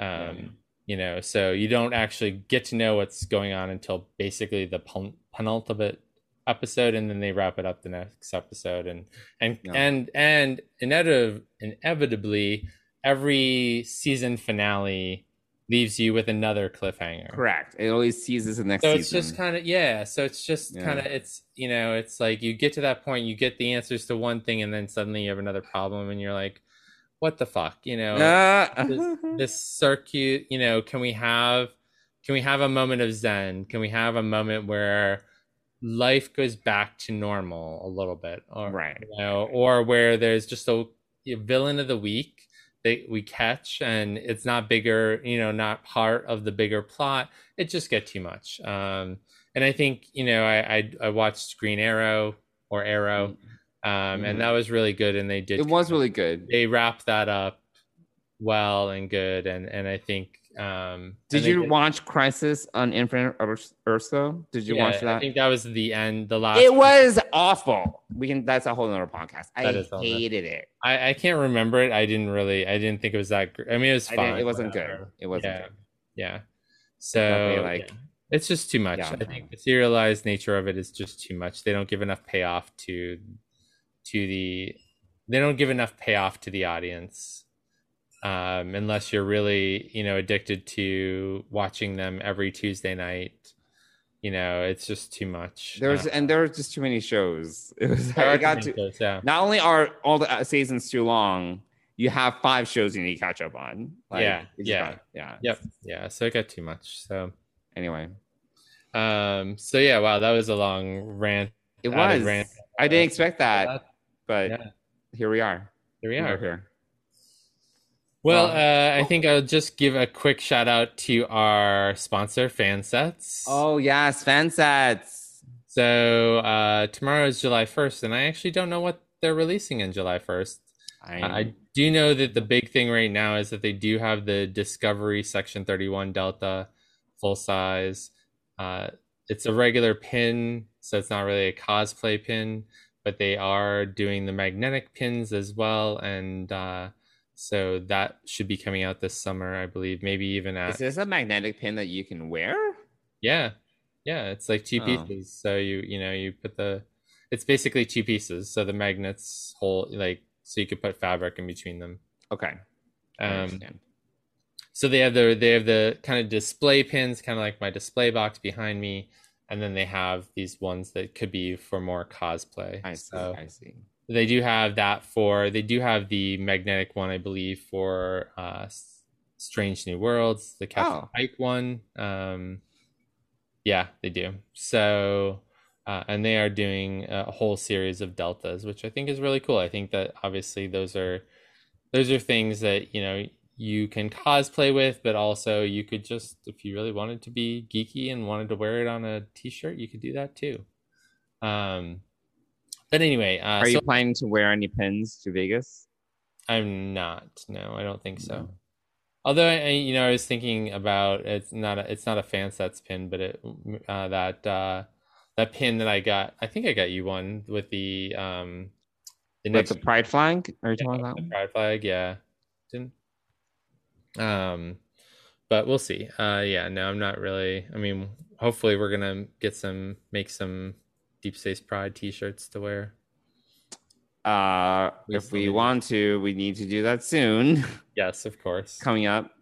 Um, Yeah. you know, so you don't actually get to know what's going on until basically the pen- penultimate episode, and then they wrap it up the next episode, and and Yeah. and and inevitably, inevitably, every season finale leaves you with another cliffhanger. correct. It always seizes the next So season. it's just kind of yeah. So it's just Yeah. kind of it's you know it's like you get to that point, you get the answers to one thing, and then suddenly you have another problem, and you're like, what the fuck, you know? Ah. this, this circuit, you know, can we have can we have a moment of zen? Can we have a moment where life goes back to normal a little bit, or Right. you know, or where there's just a, a villain of the week that we catch and it's not bigger you know not part of the bigger plot it just get too much um and i think you know i i, I watched green arrow or arrow um and that was really good and they did Mm-hmm. it was really good. they wrapped that up well and good and and i think um Did you watch Crisis on Infinite Earth, Earth though? Did you yeah, watch that? i think that was the end the last It was awful. We can. That's a whole other podcast. I That is hated it. I, I can't remember it. I didn't really. I didn't think it was that. Gr- I mean, it was fine. it wasn't whatever. good. It wasn't Yeah. good. Yeah. So like- yeah. it's just too much. Yeah. I think the serialized nature of it is just too much. They don't give enough payoff to to the. They don't give enough payoff to the audience, um, unless you're really you know addicted to watching them every Tuesday night. You know, it's just too much. There's Uh, and there were just too many shows. (laughs) It was. I got to. shows, yeah. Not only are all the uh, seasons too long, you have five shows you need to catch up on. Yeah, yeah. not- yeah. Yep. Yeah. So it got too much. So. Anyway, Um. So yeah. Wow. That was a long rant. it was. rant. I didn't expect that, but yeah. here we are. Here we We're are. here. Well, uh, I think I'll just give a quick shout out to our sponsor, Fansets. Oh yes, fan sets. So uh, tomorrow is July 1st, and I actually don't know what they're releasing in July 1st. I, I I do know that the big thing right now is that they do have the Discovery Section 31 Delta full size. Uh, it's a regular pin, so it's not really a cosplay pin, but they are doing the magnetic pins as well. And uh, so that should be coming out this summer, I believe, maybe even at. is this a magnetic pin that you can wear? Yeah. Yeah. It's like two Oh. pieces. So you, you know, you put the, it's basically two pieces. So the magnets hold, like, so you could put fabric in between them. Okay. I Um, understand. so they have the they have the kind of display pins, kind of like my display box behind me, and then they have these ones that could be for more cosplay. I see. So I see. They do have that for they do have the magnetic one, I believe, for uh, Strange New Worlds, the Captain Oh. Pike one. Um, yeah, they do. So. Uh, and they are doing a whole series of deltas, which I think is really cool. I think that obviously those are those are things that you know you can cosplay with, but also you could just if you really wanted to be geeky and wanted to wear it on a t-shirt, you could do that too. Um, but anyway, uh, Are so you planning to wear any pins to Vegas? I'm not. No, I don't think so. No. Although I, you know, I was thinking about it's not a, it's not a fan sets pin, but it uh, that uh, that pin that I got. I think I got you one with the um the With next the pride flag? Are you Yeah, talking about the pride flag, yeah. Didn't um but we'll see. Uh yeah, no, I'm not really I mean hopefully we're gonna get some make some Deep Space Pride t shirts to wear. Uh, if we want to, we need to do that soon. (laughs) Yes, of course. Coming up.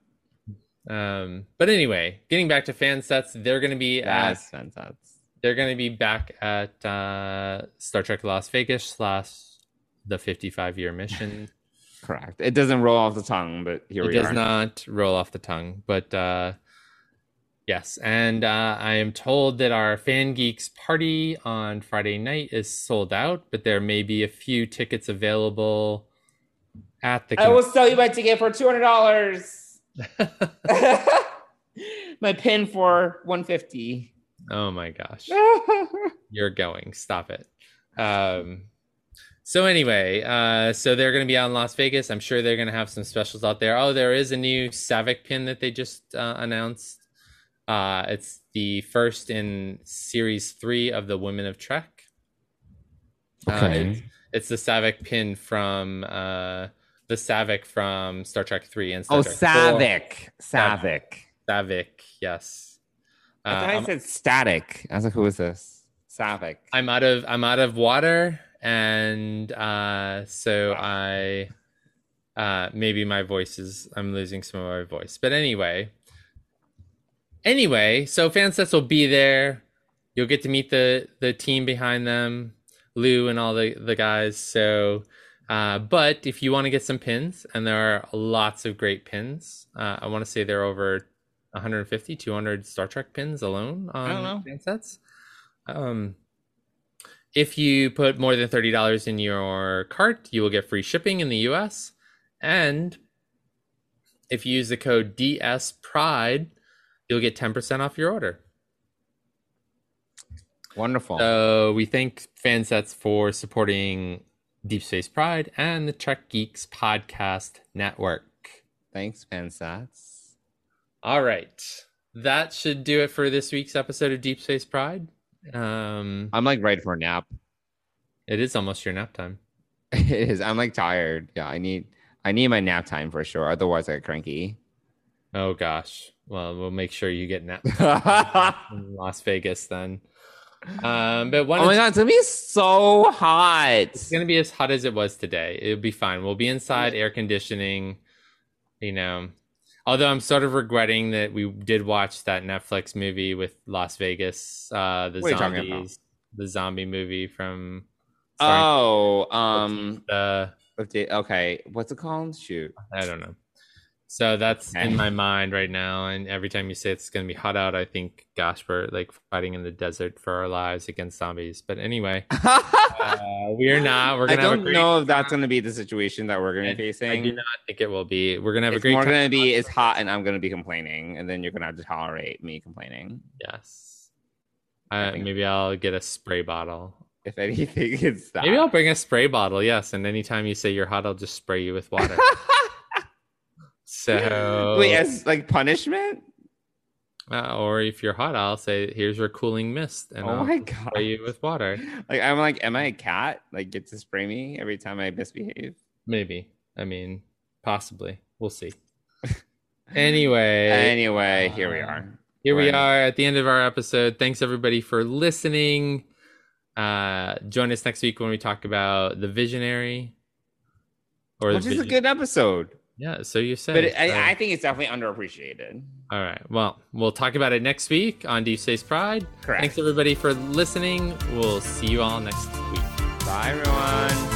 Um, but anyway, getting back to fan sets, they're going to be at Yes, fantastic. they're going to be back at uh, Star Trek Las Vegas slash the 55 year mission. (laughs) Correct. It doesn't roll off the tongue, but here it we are. It does not roll off the tongue, but uh, yes. And uh, I am told that our Fan Geeks party on Friday night is sold out, but there may be a few tickets available at the. I will sell you my ticket for two hundred dollars. (laughs) (laughs) my pin for one fifty. oh my gosh. (laughs) You're going. Stop it. Um, so anyway, uh, so they're going to be out in Las Vegas. I'm sure they're going to have some specials out there. Oh, there is a new Saavik pin that they just uh, announced. Uh, it's the first in series three of the Women of Trek. Uh, it's, it's the Saavik pin from uh, the Saavik from Star Trek three and Star oh, Trek 4. Saavik. Saavik. Saavik, yes. Uh, I thought I I'm- said static. I was like, who is this? Saavik. I'm out of I'm out of water, and uh, so I uh, maybe my voice is I'm losing some of my voice. But anyway, anyway, so fansets will be there. You'll get to meet the the team behind them, Lou and all the the guys. So. Uh, but if you want to get some pins, and there are lots of great pins, uh, I want to say there are over 150, 200 Star Trek pins alone on fansets. Um, if you put more than thirty dollars in your cart, you will get free shipping in the U.S. And if you use the code DS Pride, you'll get ten percent off your order. Wonderful. So we thank Fansets for supporting Deep Space Pride and the Trek Geeks Podcast Network. Thanks, Fansets. All right, that should do it for this week's episode of Deep Space Pride. Um, I'm like ready for a nap. it is almost your nap time. (laughs) It is. I'm like tired. Yeah, I need I need my nap time for sure. Otherwise I get cranky. Oh gosh. Well, we'll make sure you get nap (laughs) oh in Las Vegas then. Um, but one, my god, it's gonna be so hot. it's gonna be as hot as it was today. It'll be fine. We'll be inside, air conditioning. You know, although I'm sort of regretting that we did watch that Netflix movie with Las Vegas, uh, the What are you about? zombies, the zombie movie from. Oh, um update okay. What's it called? Shoot. I don't know. So that's Okay. in my mind right now, and every time you say it's going to be hot out, I think, gosh, we're like fighting in the desert for our lives against zombies. But anyway, (laughs) uh, we're not. We're gonna have a don't know if that's gonna be the situation that we're gonna be facing. I do not think it will be. We're gonna have it's a great more time. gonna be it's hot and I'm gonna be complaining, and then you're gonna have to tolerate me complaining. Yes. Uh, maybe I'll get a spray bottle. If anything, (laughs) it's that. Maybe I'll bring a spray bottle. Yes, and anytime you say you're hot, I'll just spray you with water. (laughs) so, (laughs) Wait, as like punishment? uh, or if you're hot, I'll say, "Here's your cooling mist," and oh I'll my spray you with water. Like I'm like, am I a cat? Like get to spray me every time I misbehave? Maybe. I mean, possibly. We'll see. (laughs) Anyway, Anyway, here we are. here we Right. are at the end of our episode. Thanks everybody for listening. Uh, join us next week when we talk about the Visionary. Or Which the is a good episode, Yeah, so you say. but it, So- I, I think it's definitely underappreciated. All right. Well, we'll talk about it next week on Deep Space Pride. Correct. Thanks everybody for listening. We'll see you all next week. Bye, everyone.